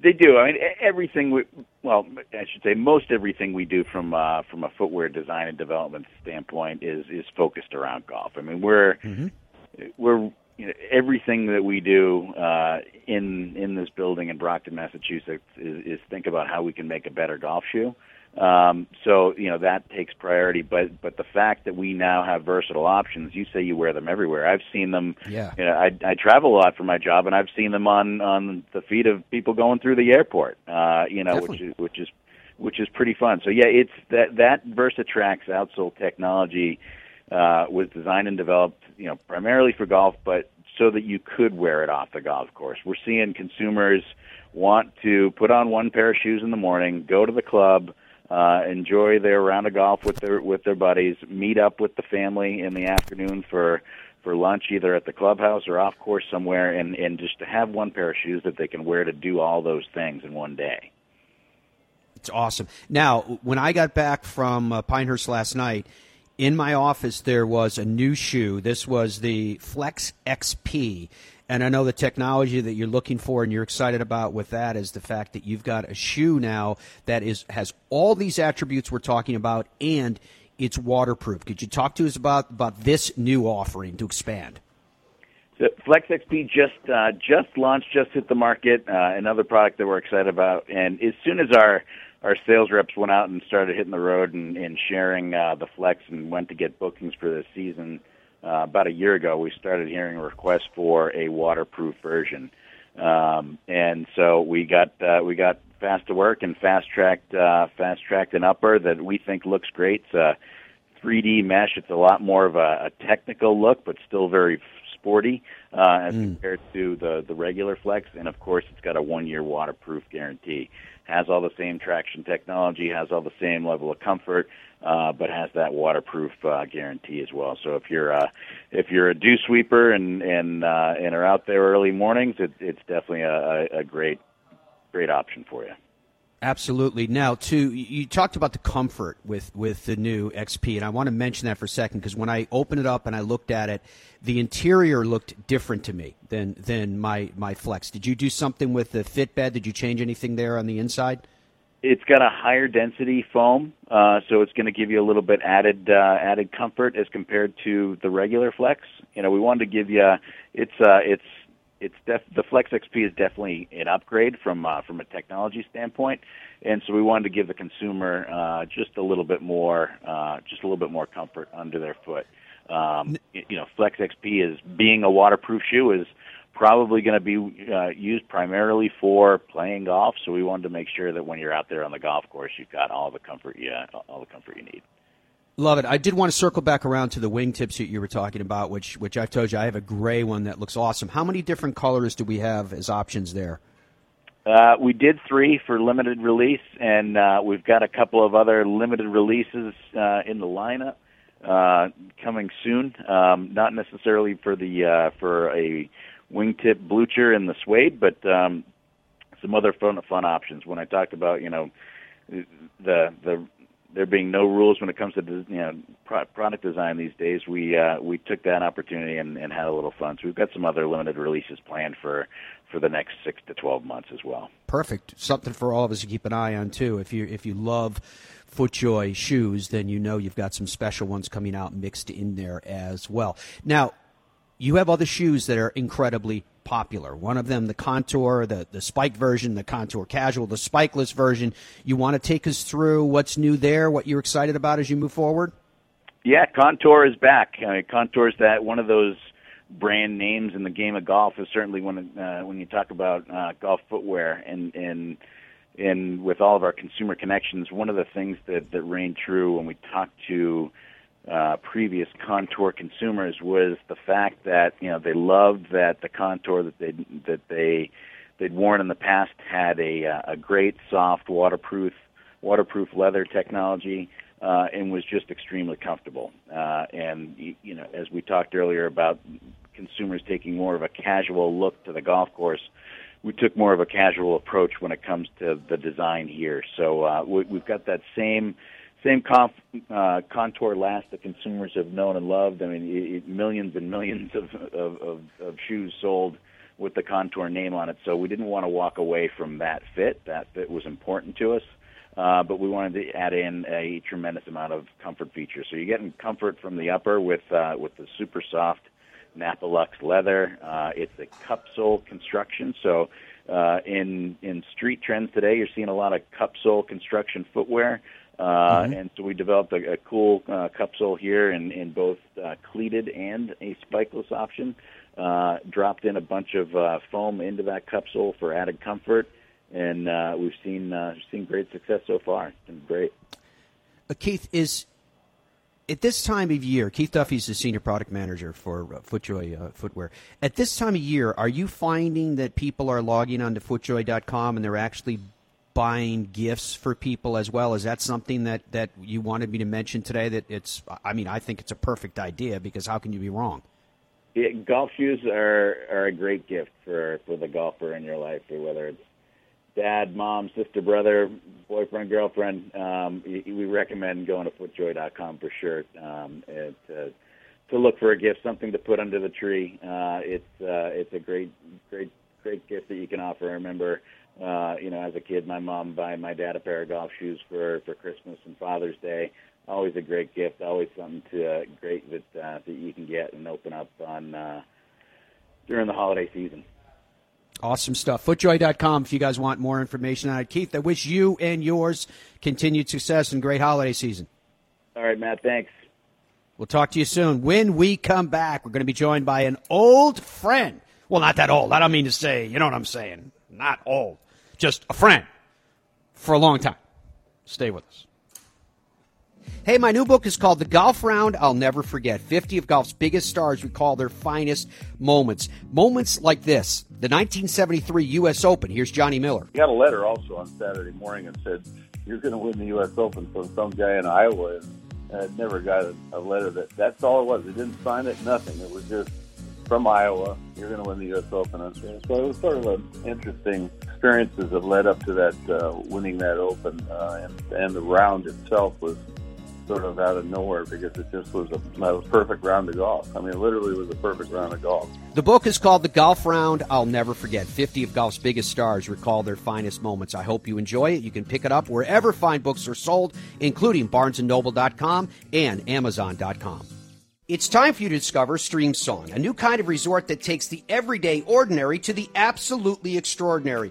They do. I mean, everything. We, well, I should say most everything we do from uh, from a footwear design and development standpoint is is focused around golf. I mean, we're we're you know, everything that we do uh, in in this building in Brockton, Massachusetts, is, is think about how we can make a better golf shoe. Um, so you know that takes priority, but but the fact that we now have versatile options, you say you wear them everywhere. I've seen them. Yeah. You know, I I travel a lot for my job, and I've seen them on on the feet of people going through the airport. Uh, you know, which is which is which is pretty fun. So yeah, it's that that Versatrax outsole technology uh, was designed and developed, you know, primarily for golf, but so that you could wear it off the golf course. We're seeing consumers want to put on one pair of shoes in the morning, go to the club, uh, enjoy their round of golf with their with their buddies, meet up with the family in the afternoon for for lunch, either at the clubhouse or off course somewhere, and and just to have one pair of shoes that they can wear to do all those things in one day. It's awesome. Now, when I got back from uh, Pinehurst last night, in my office there was a new shoe. This was the Flex XP. And I know the technology that you're looking for and you're excited about with that is the fact that you've got a shoe now that is has all these attributes we're talking about and it's waterproof. Could you talk to us about, about this new offering to expand? So Flex XP just uh, just launched, just hit the market. Uh, another product that we're excited about, and as soon as our our sales reps went out and started hitting the road and, and sharing uh, the Flex and went to get bookings for this season, uh, about a year ago, we started hearing requests for a waterproof version, um, and so we got uh, we got fast to work and fast tracked uh, fast tracked an upper that we think looks great. It's a 3D mesh. It's a lot more of a, a technical look, but still very sporty uh, as compared to the the regular Flex. And of course, it's got a one year waterproof guarantee. Has all the same traction technology. Has all the same level of comfort. Uh, but has that waterproof uh, guarantee as well. So if you're uh, if you're a dew sweeper and and uh, and are out there early mornings, it, it's definitely a, a great great option for you. Absolutely. Now, to you talked about the comfort with with the new XP, and I want to mention that for a second because when I opened it up and I looked at it, the interior looked different to me than than my my Flex. Did you do something with the fit bed? Did you change anything there on the inside? It's got a higher density foam, uh, so it's going to give you a little bit added uh, added comfort as compared to the regular Flex. You know, we wanted to give you it's uh, it's it's def- the Flex XP is definitely an upgrade from uh, from a technology standpoint, and so we wanted to give the consumer uh, just a little bit more uh, just a little bit more comfort under their foot. Um, you know, Flex XP is being a waterproof shoe is probably going to be uh, used primarily for playing golf. So we wanted to make sure that when you're out there on the golf course, you've got all the comfort you all the comfort you need. Love it. I did want to circle back around to the wingtips that you were talking about, which which I've told you I have a gray one that looks awesome. How many different colors do we have as options there? Uh, we did three for limited release, and uh, we've got a couple of other limited releases uh, in the lineup uh, coming soon. Um, not necessarily for the uh, for a wingtip blucher in the suede, but um, some other fun fun options. When I talked about you know the the there being no rules when it comes to you know product design these days, we uh, we took that opportunity and, and had a little fun. So we've got some other limited releases planned for for the next six to twelve months as well. Perfect. Something for all of us to keep an eye on too. If you if you love FootJoy shoes, then you know you've got some special ones coming out mixed in there as well. Now, you have other shoes that are incredibly popular. One of them, the Contour, the, the spike version, the Contour Casual, the spikeless version. You want to take us through what's new there, what you're excited about as you move forward? Yeah, Contour is back. I mean, Contour is that one of those brand names in the game of golf. Is certainly when uh, when you talk about uh, golf footwear and and and with all of our consumer connections, one of the things that that reigned true when we talked to uh, previous Contour consumers was the fact that you know they loved that the Contour that they that they they'd worn in the past had a uh, a great soft waterproof waterproof leather technology uh, and was just extremely comfortable. Uh, and you know, as we talked earlier about consumers taking more of a casual look to the golf course, we took more of a casual approach when it comes to the design here. So uh, we, we've got that same same conf, uh, contour last that consumers have known and loved. I mean, it, it, millions and millions of, of, of, of shoes sold with the contour name on it. So we didn't want to walk away from that fit. That fit was important to us. Uh, but we wanted to add in a tremendous amount of comfort features. So you're getting comfort from the upper with uh, with the super soft Napa Lux leather. Uh, it's a cup sole construction. So uh, in in street trends today, you're seeing a lot of cup sole construction footwear. Uh, mm-hmm. And so we developed a, a cool uh, cup sole here in, in both uh, cleated and a spikeless option. Uh, dropped in a bunch of uh, foam into that cup sole for added comfort, and uh, we've seen uh, seen great success so far. It's been great. Uh, Keith is at this time of year. Keith Duffy's the senior product manager for uh, FootJoy uh, footwear. At this time of year, are you finding that people are logging onto FootJoy.com and they're actually buying gifts for people as well? Is that something that, that you wanted me to mention today? That it's, I mean, I think it's a perfect idea because how can you be wrong? Yeah, golf shoes are are a great gift for for the golfer in your life, or whether it's dad, mom, sister, brother, boyfriend, girlfriend. Um, we recommend going to footjoy.com for sure um, to to look for a gift, something to put under the tree. Uh, it's uh, it's a great great great gift that you can offer. I remember uh, you know, as a kid, my mom buying my dad a pair of golf shoes for for Christmas and Father's Day. Always a great gift. Always something to uh, great that uh, that you can get and open up on uh, during the holiday season. Awesome stuff. Footjoy.com if you guys want more information on it. Keith, I wish you and yours continued success and great holiday season. All right, Matt. Thanks. We'll talk to you soon. When we come back, we're going to be joined by an old friend. Well, not that old. I don't mean to say, you know what I'm saying. Not old just a friend for a long time. Stay with us. Hey, my new book is called The Golf Round I'll Never Forget. 50 of golf's biggest stars recall their finest moments. Moments like this the 1973 U.S. Open. Here's Johnny Miller. I got a letter also on Saturday morning that said, You're going to win the U.S. Open from some guy in Iowa. And I never got a, a letter that that's all it was. They didn't sign it, nothing. It was just from Iowa. You're going to win the U.S. Open. So it was sort of an interesting experiences that led up to that uh, winning that Open, uh, and and the round itself was sort of out of nowhere because it just was a, a perfect round of golf. I mean, it literally was a perfect round of golf. The book is called The Golf Round I'll Never Forget. 50 of golf's biggest stars recall their finest moments. I hope you enjoy it. You can pick it up wherever fine books are sold, including barnesandnoble.com and amazon.com. It's time for you to discover Streamsong, a new kind of resort that takes the everyday ordinary to the absolutely extraordinary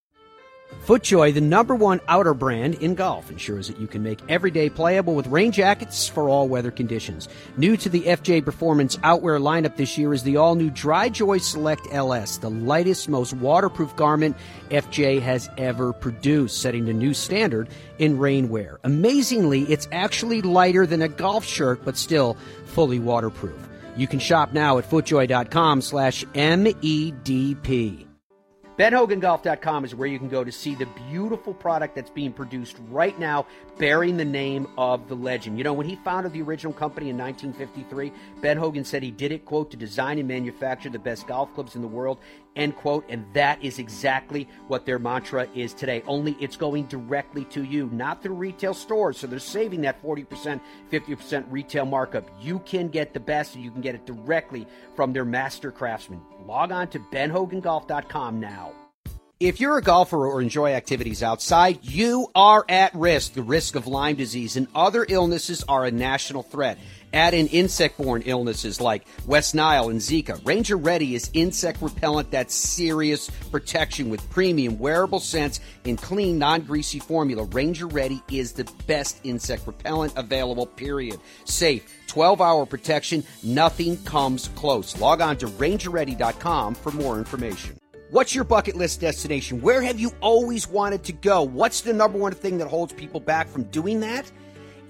FootJoy, the number one outer brand in golf, ensures that you can make every day playable with rain jackets for all weather conditions. New to the FJ Performance outwear lineup this year is the all new DryJoy Select LS, the lightest, most waterproof garment FJ has ever produced, setting a new standard in rainwear. Amazingly, it's actually lighter than a golf shirt, but still fully waterproof. You can shop now at footjoy.com slash MEDP. BenHoganGolf.com is where you can go to see the beautiful product that's being produced right now, bearing the name of the legend. You know, when he founded the original company in 1953, Ben Hogan said he did it, quote, to design and manufacture the best golf clubs in the world, end quote. And that is exactly what their mantra is today. Only it's going directly to you, not through retail stores. So they're saving that 40%, 50% retail markup. You can get the best, and you can get it directly from their master craftsmen. Log on to benhogangolf.com now. If you're a golfer or enjoy activities outside, you are at risk. The risk of Lyme disease and other illnesses are a national threat. Add in insect borne illnesses like West Nile and Zika. Ranger Ready is insect repellent that's serious protection with premium wearable scents in clean, non greasy formula. Ranger Ready is the best insect repellent available, period. Safe, 12 hour protection, nothing comes close. Log on to rangerready.com for more information. What's your bucket list destination? Where have you always wanted to go? What's the number one thing that holds people back from doing that?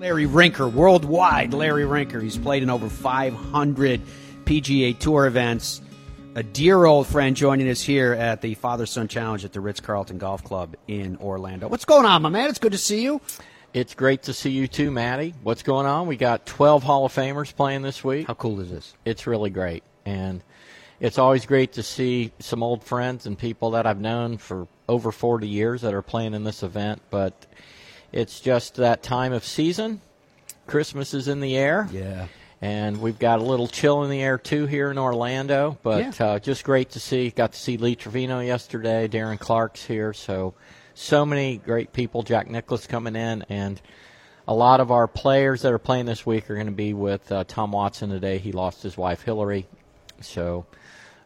Larry Rinker, worldwide Larry Rinker. He's played in over 500 PGA Tour events. A dear old friend joining us here at the Father Son Challenge at the Ritz Carlton Golf Club in Orlando. What's going on, my man? It's good to see you. It's great to see you too, Maddie. What's going on? We got 12 Hall of Famers playing this week. How cool is this? It's really great. And it's always great to see some old friends and people that I've known for over 40 years that are playing in this event. But it's just that time of season. Christmas is in the air. Yeah. And we've got a little chill in the air too here in Orlando, but Yeah. uh, just great to see. Got to see Lee Trevino yesterday. Darren Clarke's here, so so many great people. Jack Nicklaus coming in, and a lot of our players that are playing this week are going to be with uh, Tom Watson today. He lost his wife Hillary, so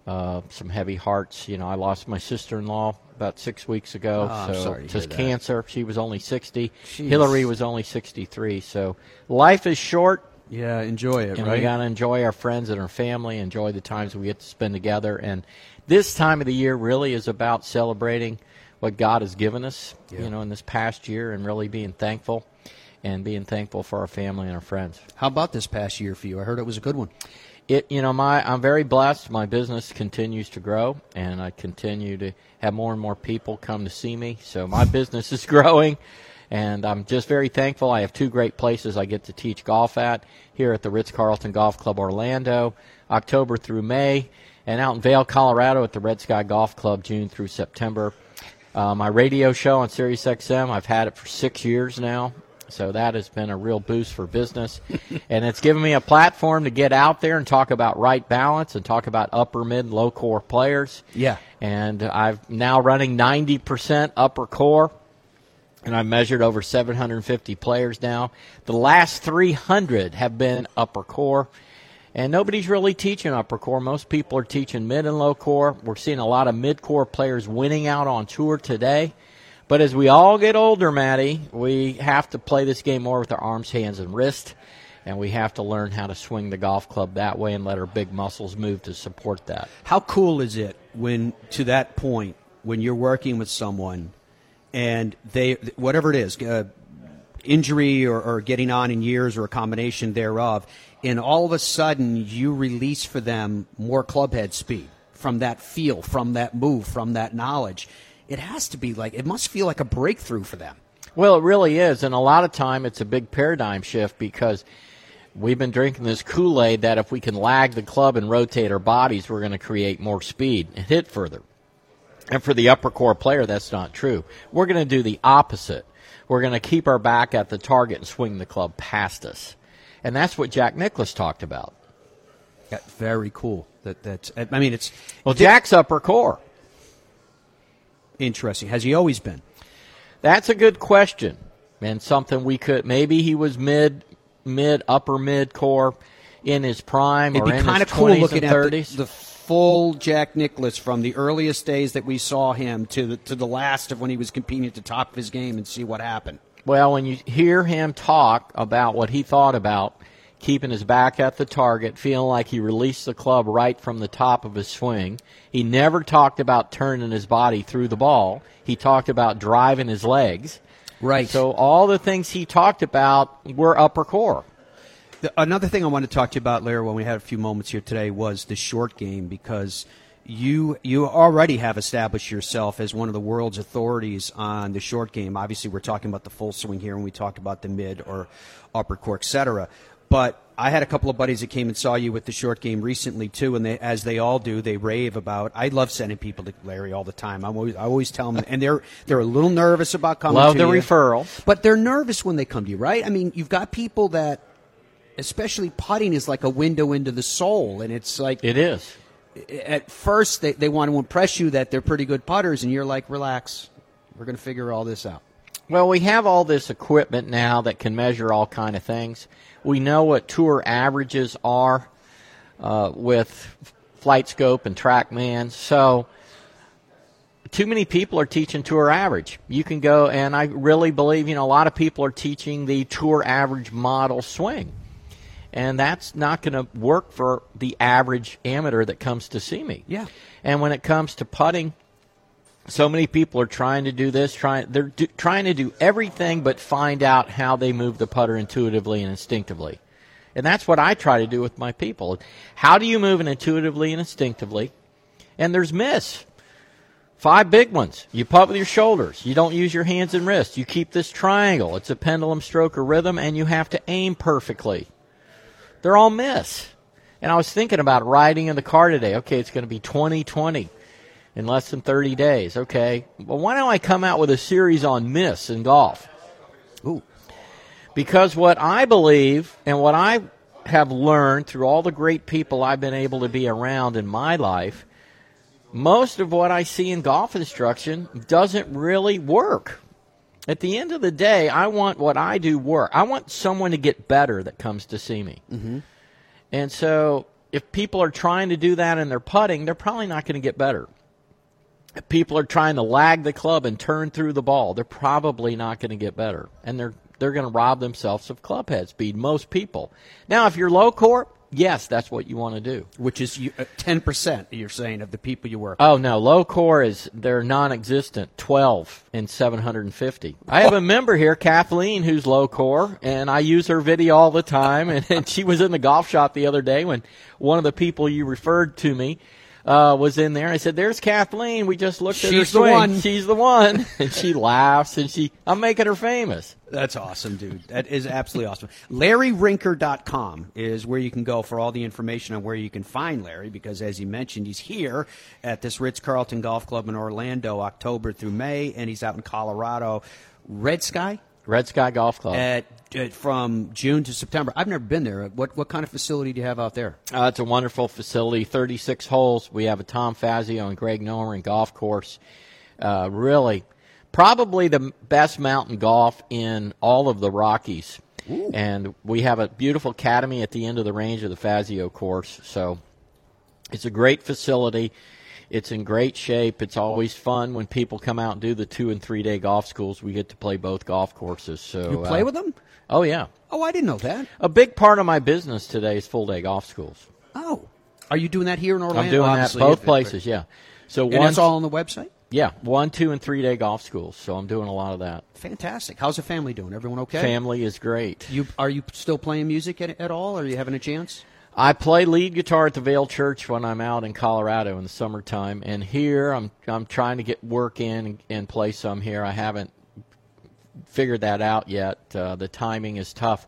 uh, some heavy hearts. You know, I lost my sister-in-law about six weeks ago. Oh, so sorry to just hear that. cancer. She was only sixty. Jeez. Hillary was only sixty-three. So life is short. Yeah, enjoy it, and right? we got to enjoy our friends and our family, enjoy the times we get to spend together. And this time of the year really is about celebrating what God has given us, Yeah. you know, in this past year, and really being thankful and being thankful for our family and our friends. How about this past year for you? I heard it was a good one. It, you know, my I'm very blessed. My business continues to grow, and I continue to have more and more people come to see me. So my business is growing, and I'm just very thankful. I have two great places I get to teach golf at here at the Ritz Carlton Golf Club Orlando, October through May, and out in Vail, Colorado at the Red Sky Golf Club, June through September. Uh, my radio show on Sirius XM, I've had it for six years now. So that has been a real boost for business. and it's given me a platform to get out there and talk about right balance and talk about upper, mid, low core players. Yeah. And I'm now running 90% upper core. And I've measured over 750 players now. The last 300 have been upper core. And nobody's really teaching upper core. Most people are teaching mid and low core. We're seeing a lot of mid core players winning out on tour today. But as we all get older, Maddie, we have to play this game more with our arms, hands, and wrist. And we have to learn how to swing the golf club that way and let our big muscles move to support that. How cool is it when, to that point, when you're working with someone and they, whatever it is, uh, injury or, or getting on in years or a combination thereof, and all of a sudden you release for them more clubhead speed from that feel, from that move, from that knowledge. It has to be like, it must feel like a breakthrough for them. Well, it really is, and a lot of time it's a big paradigm shift because we've been drinking this Kool Aid that if we can lag the club and rotate our bodies, we're going to create more speed and hit further. And for the upper core player, that's not true. We're going to do the opposite. We're going to keep our back at the target and swing the club past us. And that's what Jack Nicklaus talked about. Yeah, very cool. That that's. I mean, it's Well, Jack's upper core. Interesting. Has he always been? That's a good question, and something we could maybe he was mid, mid, upper mid core in his prime It'd or be kind of cool looking at the, the full Jack Nicklaus from the earliest days that we saw him to the, to the last of when he was competing at the top of his game and see what happened. Well, when you hear him talk about what he thought about keeping his back at the target, feeling like he released the club right from the top of his swing, he never talked about turning his body through the ball. He talked about driving his legs. Right. So all the things he talked about were upper core. The, another thing I wanted to talk to you about, Larry, when we had a few moments here today, was the short game because you you already have established yourself as one of the world's authorities on the short game. Obviously, we're talking about the full swing here, and we talked about the mid or upper core, etc. But I had a couple of buddies that came and saw you with the short game recently too, and they, as they all do, they rave about. I love sending people to Larry all the time. I'm always, I always tell them, and they're they're a little nervous about coming. Love to the you. referrals. But they're nervous when they come to you, right? I mean, you've got people that, especially putting, is like a window into the soul, and it's like it is. At first, they they want to impress you that they're pretty good putters, and you're like, relax, we're going to figure all this out. Well, we have all this equipment now that can measure all kind of things. We know what tour averages are uh, with FlightScope and TrackMan. So, too many people are teaching tour average. You can go, and I really believe you know a lot of people are teaching the tour average model swing, and that's not going to work for the average amateur that comes to see me. Yeah. And when it comes to putting, so many people are trying to do this trying they're do, trying to do everything but find out how they move the putter intuitively and instinctively. And that's what i try to do with my people. How do you move it intuitively and instinctively? And there's miss five big ones. You putt with your shoulders. You don't use your hands and wrists. You keep this triangle. It's a pendulum stroke or rhythm and you have to aim perfectly. They're all miss and i was thinking about riding in the car today. Okay it's going to be 2020 in less than 30 days. Okay. Well, why don't I come out with a series on miss in golf? Ooh. Because what I believe and what I have learned through all the great people I've been able to be around in my life, most of what I see in golf instruction doesn't really work. At the end of the day, I want what I do work. I want someone to get better that comes to see me. Mm-hmm. And so if people are trying to do that in their putting, they're probably not going to get better. People are trying to lag the club and turn through the ball, they're probably not going to get better. And they're they're going to rob themselves of club head speed, most people. Now, if you're low core, yes, that's what you want to do. Which is you- uh, 10%, you're saying, of the people you work Oh no, low core is they're non-existent. Twelve in seven hundred and fifty. I have a member here, Kathleen, who's low core, and I use her video all the time. And, and she was in the golf shop the other day when one of the people you referred to me uh, was in there. I said, "There's Kathleen. We just looked at her She's the one." She's the one." and she laughs, and she, I'm making her famous. That's awesome, dude. That is absolutely awesome. LarryRinker.com is where you can go for all the information on where you can find Larry because, as he mentioned, he's here at this Ritz Carlton Golf Club in Orlando, October through May, and he's out in Colorado. Red Sky? Red Sky Golf Club. At, at, from June to September. I've never been there. What, what kind of facility do you have out there? Uh, it's a wonderful facility, 36 holes. We have a Tom Fazio and Greg Norman golf course. Uh, really, probably the best mountain golf in all of the Rockies. And we have a beautiful academy at the end of the range of the Fazio course. So it's a great facility. It's in great shape. It's always fun when people come out and do the two and three day golf schools. We get to play both golf courses. So You play uh, with them? Oh yeah. Oh, I didn't know that. A big part of my business today is full day golf schools. Oh. Are you doing that here in Orlando? I'm doing that both places. Yeah. So And one, it's all on the website? Yeah, one, two, and three day golf schools. So I'm doing a lot of that. Fantastic. How's the family doing? Everyone okay? Family is great. You are you still playing music at, at all? Are you having a chance? I play lead guitar at the Vail Church when I'm out in Colorado in the summertime, and here I'm I'm trying to get work in and, and play some here. I haven't figured that out yet. Uh, the timing is tough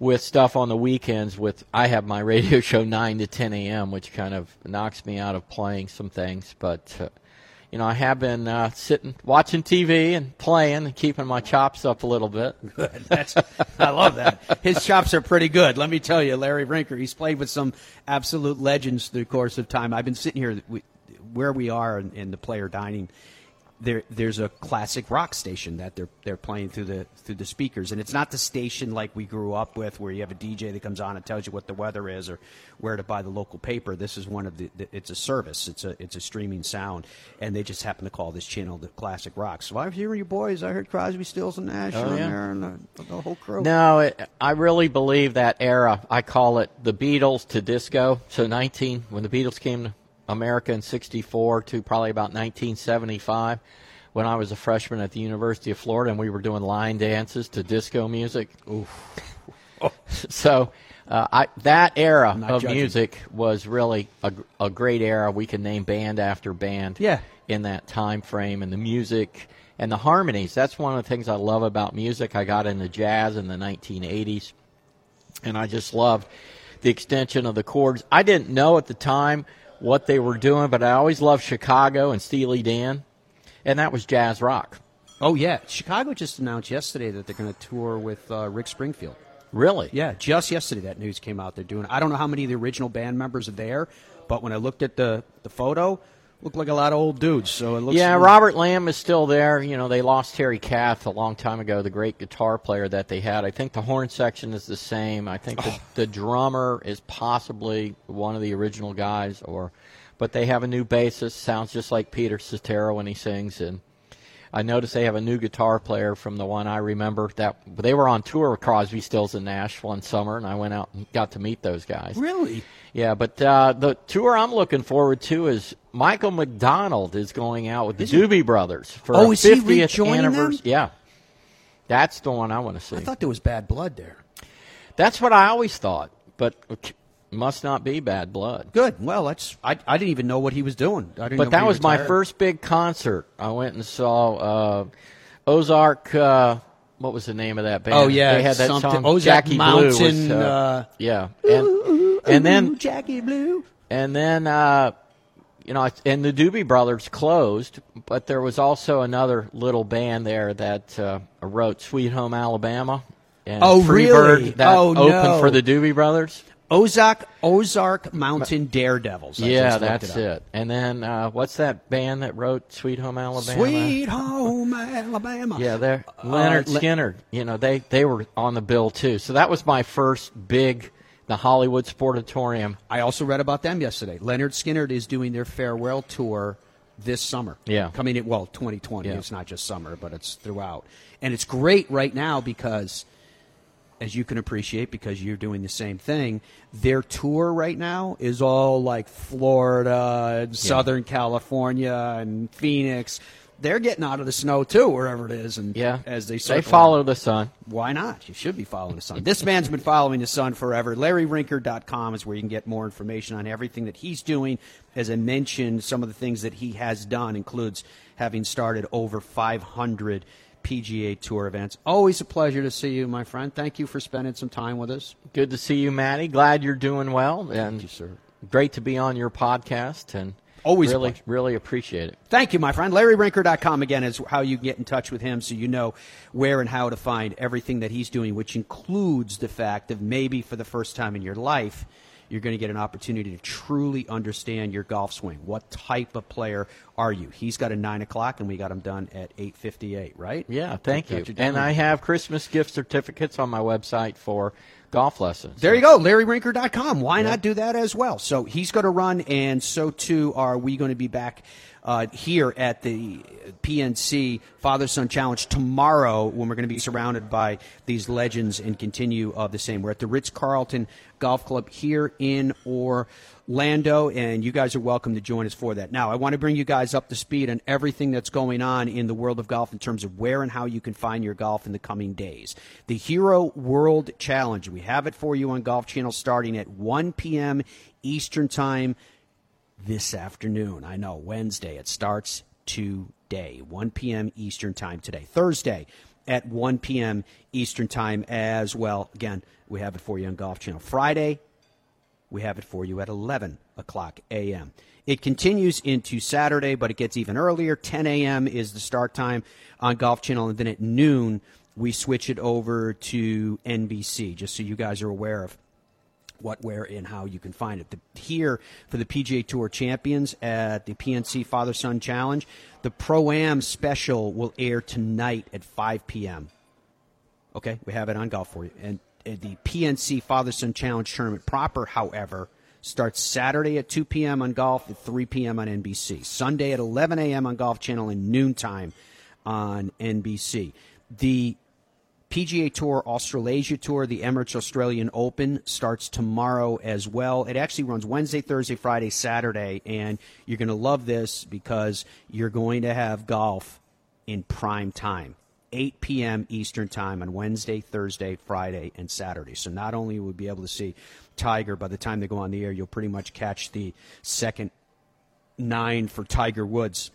with stuff on the weekends. With I have my radio show nine to ten a.m., which kind of knocks me out of playing some things. But uh, you know, I have been uh, sitting, watching TV and playing and keeping my chops up a little bit. Good. That's, I love that. His chops are pretty good. Let me tell you, Larry Rinker, he's played with some absolute legends through the course of time. I've been sitting here where we are in, in the player dining there there's a classic rock station that they're they're playing through the through the speakers. And it's not the station like we grew up with where you have a DJ that comes on and tells you what the weather is or where to buy the local paper. This is one of the, the it's a service. It's a it's a streaming sound. And they just happen to call this channel the classic rock. So I was hearing you boys. I heard Crosby Stills and Nash Oh, on yeah. there and the, the whole crew. No, it, I really believe that era. I call it the Beatles to disco. So 19 when the Beatles came to America in 64 to probably about 1975 when I was a freshman at the University of Florida and we were doing line dances to disco music. so uh, I, that era of judging. music was really a, a great era. We can name band after band Yeah. in that time frame and the music and the harmonies. That's one of the things I love about music. I got into jazz in the 1980s and I just loved the extension of the chords. I didn't know at the time what they were doing, but I always loved Chicago and Steely Dan, and that was jazz rock. oh yeah Chicago just announced yesterday that they're going to tour with uh, Rick Springfield Really? Yeah, just yesterday that news came out. They're doing. I don't know how many of the original band members are there, but when I looked at the the photo, looked like a lot of old dudes. So it looks. yeah, Robert Lamm is still there. You know, they lost Terry Kath a long time ago, the great guitar player that they had. I think the horn section is the same. I think the, oh. the drummer is possibly one of the original guys, or but they have a new bassist. Sounds just like Peter Cetera when he sings, and I noticed they have a new guitar player from the one I remember that they were on tour with Crosby, Stills, and Nash one summer, and I went out and got to meet those guys. Really? Yeah, but uh, the tour I'm looking forward to is Michael McDonald is going out with the Is he? Doobie Brothers for Oh, a is 50th rejoining them? anniversary. Yeah, that's the one I want to see. I thought there was bad blood there. That's what I always thought, but must not be bad blood. Good. Well, that's. I, I didn't even know what he was doing. I didn't know But that was my first big concert. I went and saw uh, Ozark. Uh, what was the name of that band? Oh, yeah, they had that something- song. Ozark Jackie Blue was, Mountain, uh, uh, yeah, and, and then Jackie Blue. and then uh, you know, and the Doobie Brothers closed, but there was also another little band there that uh, wrote "Sweet Home Alabama." And Oh, Freebird really? That Oh, opened no. for the Doobie Brothers. Ozark Ozark Mountain Daredevils. I yeah, that's it. it. And then uh, what's that band that wrote "Sweet Home Alabama"? Sweet Home Alabama. Yeah, they're Uh, Lynyrd Skynyrd. You know, they they were on the bill too. So that was my first big, the Hollywood Sportatorium. I also read about them yesterday. Lynyrd Skynyrd is doing their farewell tour this summer. Yeah. Coming in, well, 2020. Yeah. It's not just summer, but it's throughout. And it's great right now because, as you can appreciate, because you're doing the same thing, their tour right now is all like Florida and Southern California and Phoenix. They're getting out of the snow too, wherever it is, and Yeah, as they they follow the sun. Why not? You should be following the sun. This man's been following the sun forever. LarryRinker.com is where you can get more information on everything that he's doing. As I mentioned, some of the things that he has done includes having started over 500 PGA Tour events. Always a pleasure to see you, my friend. Thank you for spending some time with us. Good to see you, Matty. Glad you're doing well, and you, sir. great to be on your podcast. And Always really, really appreciate it. Thank you, my friend. LarryRinker.com again is how you get in touch with him so you know where and how to find everything that he's doing, which includes the fact of maybe for the first time in your life, you're going to get an opportunity to truly understand your golf swing. What type of player are you? He's got a nine o'clock, and we got him done at eight fifty-eight. Right? Yeah, thank you. And I have Christmas gift certificates on my website for golf lessons. There you go, LarryRinker.com. Why not do that as well? So he's going to run, and so too are we going to be back uh, here at the PNC Father Son Challenge tomorrow when we're going to be surrounded by these legends and continue of the same. We're at the Ritz Carlton Golf Club here in Orlando, and you guys are welcome to join us for that. Now, I want to bring you guys up to speed on everything that's going on in the world of golf in terms of where and how you can find your golf in the coming days. The Hero World Challenge, we have it for you on Golf Channel starting at 1 p.m. Eastern Time this afternoon. I know, Wednesday. It starts today, 1 p.m. Eastern Time today. Thursday at 1 p.m. Eastern Time as well. Again, we have it for you on Golf Channel. Friday, we have it for you at 11 o'clock a.m. It continues into Saturday, but it gets even earlier. 10 a.m. is the start time on Golf Channel, and then at noon, we switch it over to NBC, just so you guys are aware of what, where, and how you can find it. The, here for the PGA Tour champions at the PNC Father Son Challenge, the Pro Am special will air tonight at 5 p.m. Okay, we have it on golf for you. And, and the PNC Father Son Challenge tournament proper, however, starts Saturday at 2 p.m. on golf, at 3 p.m. on NBC. Sunday at 11 a.m. on Golf Channel, and noontime on NBC. The PGA Tour Australasia Tour, the Emirates Australian Open starts tomorrow as well. It actually runs Wednesday, Thursday, Friday, Saturday, and you're going to love this because you're going to have golf in prime time. 8 p.m. Eastern Time on Wednesday, Thursday, Friday, and Saturday. So not only will we be able to see Tiger by the time they go on the air, you'll pretty much catch the second nine for Tiger Woods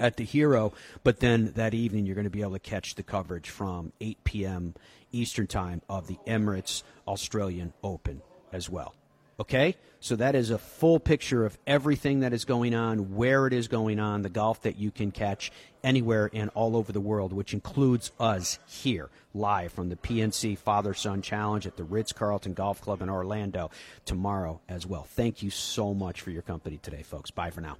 at the Hero, but then that evening you're going to be able to catch the coverage from 8 p.m. Eastern Time of the Emirates Australian Open as well. Okay? So that is a full picture of everything that is going on, where it is going on, the golf that you can catch anywhere and all over the world, which includes us here live from the PNC Father Son Challenge at the Ritz Carlton Golf Club in Orlando tomorrow as well. Thank you so much for your company today, folks. Bye for now.